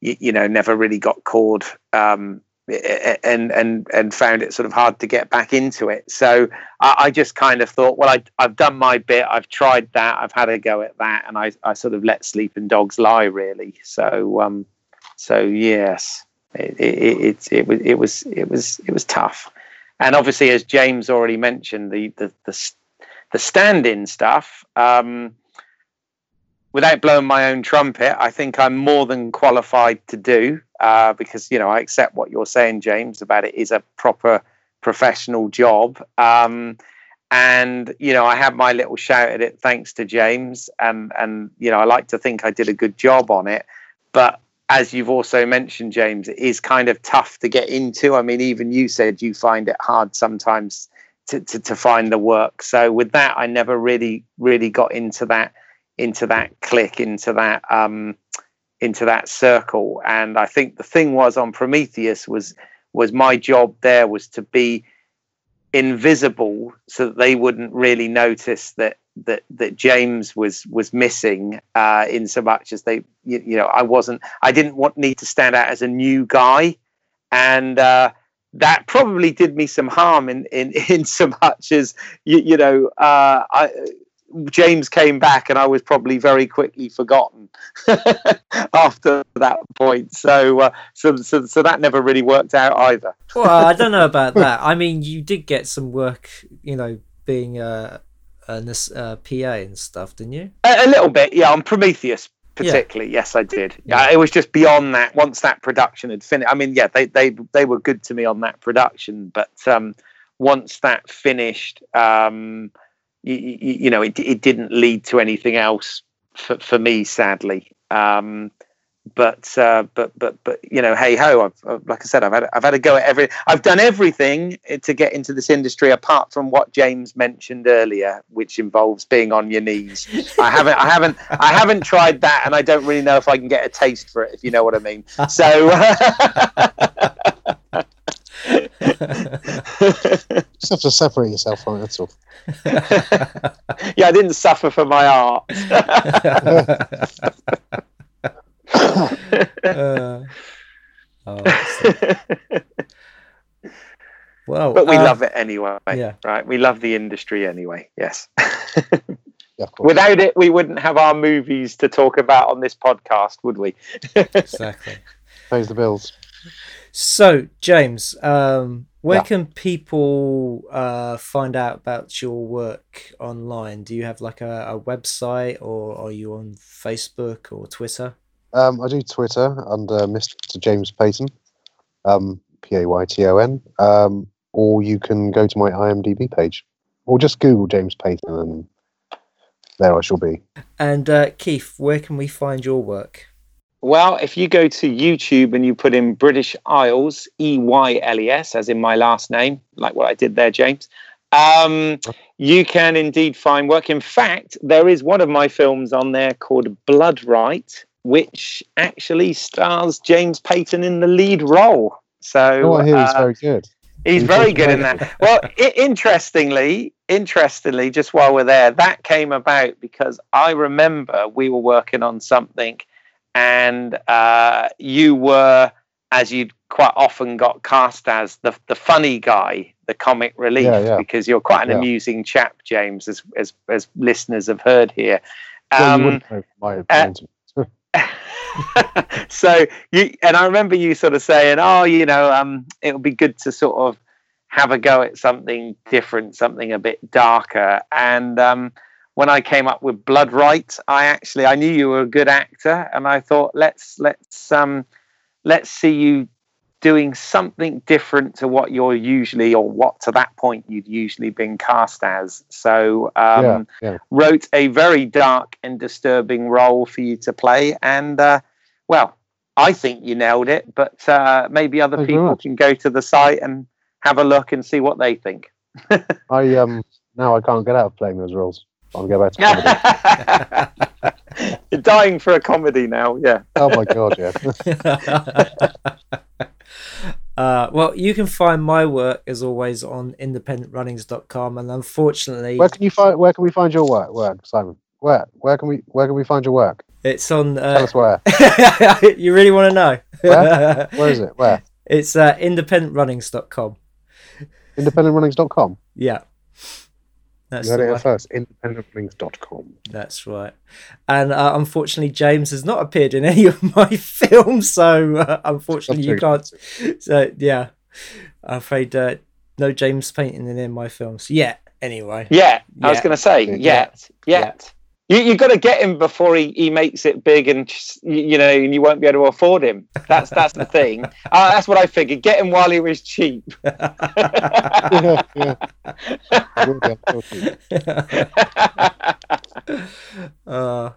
you, you know never really got called. Um, and and and found it sort of hard to get back into it. So I, I just kind of thought, well, I, I've done my bit. I've tried that. I've had a go at that, and I, I sort of let sleeping dogs lie, really. So um, so yes, it it, it it was it was it was it was tough, and obviously, as James already mentioned, the the the, the stand-in stuff. Um, without blowing my own trumpet, I think I'm more than qualified to do uh, because you know I accept what you're saying, James, about it is a proper professional job. Um, and you know, I had my little shout at it thanks to James, and and you know, I like to think I did a good job on it. But as you've also mentioned, James, it is kind of tough to get into. I mean, even you said you find it hard sometimes to, to, to find the work. So with that, I never really really got into that into that clique into that um into that circle. And I think the thing was on Prometheus was was my job there was to be invisible so that they wouldn't really notice that that that James was was missing uh, in so much as they you, you, know I wasn't I didn't want need to stand out as a new guy and uh, that probably did me some harm in in [laughs] in so much as you, you know uh, I James came back and I was probably very quickly forgotten [laughs] after that point. So, uh, so, so, so that never really worked out either. well, I [laughs] don't know about that. I mean, you did get some work, you know, being a, a, a PA and stuff, didn't you? A, a, little bit, yeah. On Prometheus, particularly, yeah. yes, I did. Yeah. it was just beyond that. Once that production had finished, I mean, yeah, they they they were good to me on that production, but um, once that finished. Um, you, you know, it, it didn't lead to anything else for, for me, sadly. Um, but uh, but but but you know, hey ho! I've, like I said, I've had I've had a go at every. I've done everything to get into this industry, apart from what James mentioned earlier, which involves being on your knees. I haven't I haven't I haven't tried that, and I don't really know if I can get a taste for it, if you know what I mean. So. [laughs] [laughs] Just have to separate yourself from it. That's all. [laughs] yeah, I didn't suffer for my art. [laughs] [laughs] uh, oh, well, but we uh, love it anyway. Yeah. Right. We love the industry anyway. Yes. yeah, Without it, we wouldn't have our movies to talk about on this podcast, would we? exactly. Pays the bills. So, James, um, where yeah. can people uh, find out about your work online? Do you have like a, a website or are you on Facebook or Twitter? Um, I do Twitter under Mr. James Payton, um, P A Y T O N, um, or you can go to my IMDb page or just Google James Payton and there I shall be. And uh, Keith, where can we find your work? Well, if you go to YouTube and you put in British Isles, E Y L E S, as in my last name, like what I did there, James, um, you can indeed find work. In fact, there is one of my films on there called Blood Right, which actually stars James Payton in the lead role. So, oh, I hear he's uh, very good. He's, he's very good in that. Well, interestingly, interestingly, just while we're there, that came about because I remember we were working on something and uh, you were, as you quite often got cast as, the the funny guy, the comic relief, yeah, yeah. because you're quite an yeah. amusing chap, James, as as as listeners have heard here. Um, well, [laughs] uh, so you and I remember you sort of saying, "Oh, you know, um, it would be good to sort of have a go at something different, something a bit darker." And um, when I came up with Blood Right, I actually I knew you were a good actor, and I thought let's let's um, let's see you doing something different to what you're usually or what to that point you'd usually been cast as. So um, yeah, yeah. wrote a very dark and disturbing role for you to play, and uh, well, I think you nailed it. But uh, maybe other people can go to the site and have a look and see what they think. [laughs] I um now I can't get out of playing those roles. I'll go back to [laughs] comedy. You're dying for a comedy now, yeah. Oh my god, yeah. [laughs] [laughs] Uh, well, you can find my work as always on independentrunnings.com, and unfortunately, where can you find where can we find your work, work Simon? Where where can we where can we find your work? It's on. Uh, Tell us where. you really want to know? where? where is it? Where? It's uh, independentrunnings.com. Independentrunnings.com. Yeah. That's you heard it here first. Independentrunnings.com. That's right. And uh, unfortunately, James has not appeared in [laughs] any of my films, so uh, unfortunately, you can't. So yeah, I'm afraid uh, no James Payton in any of my films yet. Anyway. Yeah, I was going to say yet, yet. yet. You you got to get him before he, he makes it big and you know and you won't be able to afford him. That's that's the thing. [laughs] Uh, that's what I figured. Get him while he was cheap. yeah, [laughs] yeah. [laughs] uh,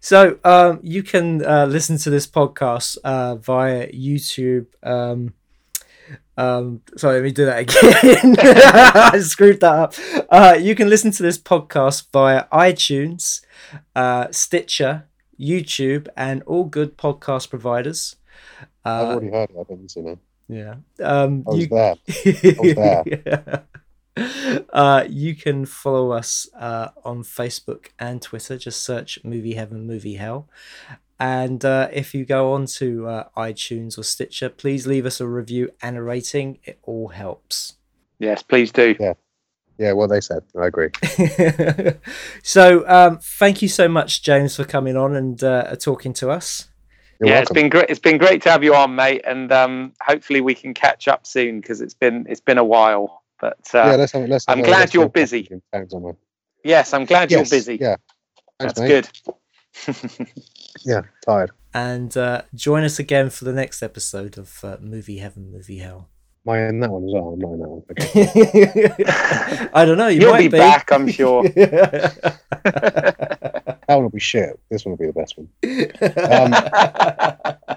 so um, you can uh, listen to this podcast uh, via YouTube. Um, um, sorry, let me do that again. [laughs] I screwed that up. Uh, you can listen to this podcast via iTunes, uh, Stitcher, YouTube, and all good podcast providers. I've Uh, already heard it. I haven't seen it. yeah. Um, I was you- there. [laughs] I was there. Yeah. [laughs] Uh, you can follow us uh, on Facebook and Twitter. Just search Movie Heaven, Movie Hell. And uh, if you go on to uh, iTunes or Stitcher, please leave us a review and a rating. It all helps. Yes, please do. Yeah, Yeah, what they said. I agree. [laughs] so, um, thank you so much, James, for coming on and uh, talking to us. You're yeah, welcome. it's been great. It's been great to have you on, mate, and um, hopefully we can catch up soon because it's been it's been a while. But uh, yeah, let's have, let's have I'm a- glad let's you're busy. in town somewhere. yes, I'm glad Yes, you're busy. Yeah. Thanks, That's mate. good. [laughs] Yeah, tired. And uh, join us again for the next episode of uh, Movie Heaven, Movie Hell. Am I in that one as well? I'm not in that one. Okay. [laughs] I don't know. You You'll might be be, back, I'm sure. [laughs] that one will be shit. This one will be the best one. [laughs] Um,